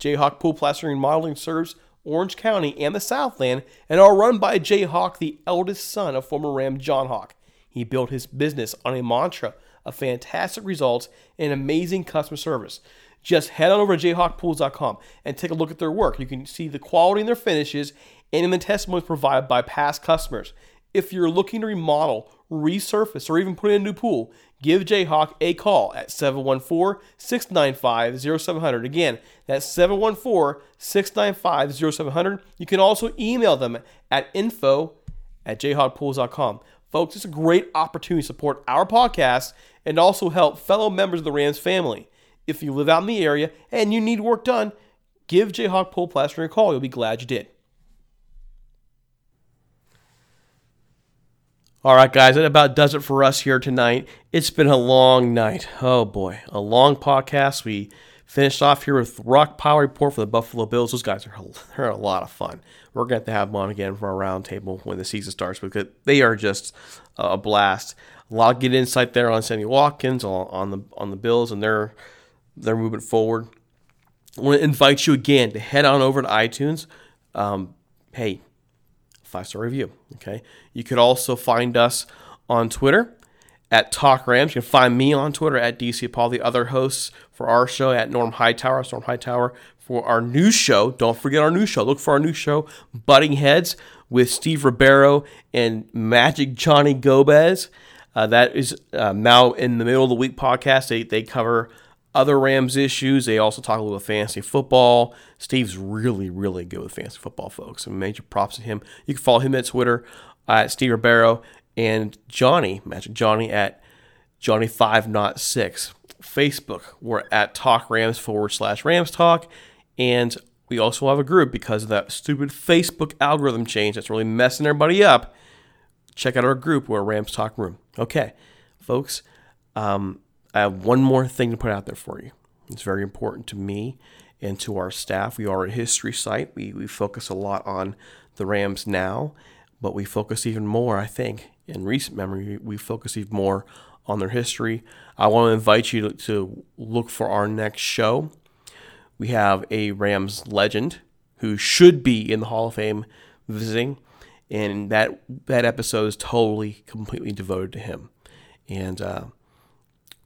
Jayhawk Pool Plastering Remodeling serves Orange County and the Southland and are run by Jayhawk, the eldest son of former Ram John Hawk. He built his business on a mantra of fantastic results and amazing customer service. Just head on over to jayhawkpools.com and take a look at their work. You can see the quality in their finishes and in the testimonies provided by past customers. If you're looking to remodel, resurface, or even put in a new pool, give Jayhawk a call at 714 695 0700. Again, that's 714 695 0700. You can also email them at info at jayhawkpools.com. Folks, it's a great opportunity to support our podcast and also help fellow members of the Rams family. If you live out in the area and you need work done, give Jayhawk Pool Plastering a call. You'll be glad you did. All right, guys, that about does it for us here tonight. It's been a long night. Oh boy, a long podcast. We finished off here with Rock Pile Report for the Buffalo Bills. Those guys are they're a lot of fun. We're going to have them on again for our roundtable when the season starts because they are just a blast. A lot of good insight there on Sammy Watkins on the on the Bills and their their movement forward. I want to invite you again to head on over to iTunes. Um, hey, five star review. Okay. You could also find us on Twitter at Talk Rams. You can find me on Twitter at DC Paul, the other hosts for our show at Norm Hightower, Storm Hightower for our new show. Don't forget our new show. Look for our new show, Butting Heads, with Steve Ribeiro and Magic Johnny Gomez. Uh, that is uh, now in the middle of the week podcast. They, they cover other Rams issues. They also talk a little fantasy football. Steve's really, really good with fantasy football, folks. And major props to him. You can follow him at Twitter at Steve Ribeiro and Johnny, Magic Johnny at Johnny5Not6. Facebook, we're at Talk Rams forward slash Rams Talk. And we also have a group because of that stupid Facebook algorithm change that's really messing everybody up. Check out our group, we're Rams Talk Room. Okay, folks. Um, I have one more thing to put out there for you. It's very important to me and to our staff. We are a history site. We, we focus a lot on the Rams now, but we focus even more, I think, in recent memory, we focus even more on their history. I want to invite you to, look for our next show. We have a Rams legend who should be in the Hall of Fame visiting, and that that episode is totally, completely devoted to him. And uh,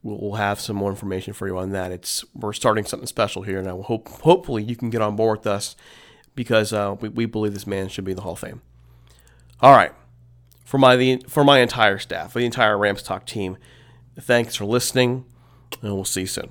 we'll have some more information for you on that. It's we're starting something special here, and I hope hopefully you can get on board with us because uh, we, we believe this man should be in the Hall of Fame. All right, for my the, for my entire staff, for the entire Rams Talk team, thanks for listening, and we'll see you soon.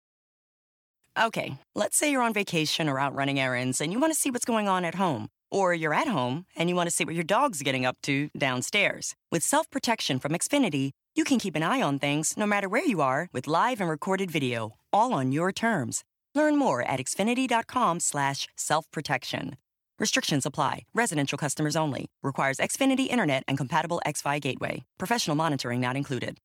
Okay, let's say you're on vacation or out running errands and you want to see what's going on at home. Or you're at home and you want to see what your dog's getting up to downstairs. With self protection from Xfinity, you can keep an eye on things no matter where you are with live and recorded video, all on your terms. Learn more at xfinity.com/slash self protection. Restrictions apply. Residential customers only. Requires Xfinity Internet and compatible XFi gateway. Professional monitoring not included.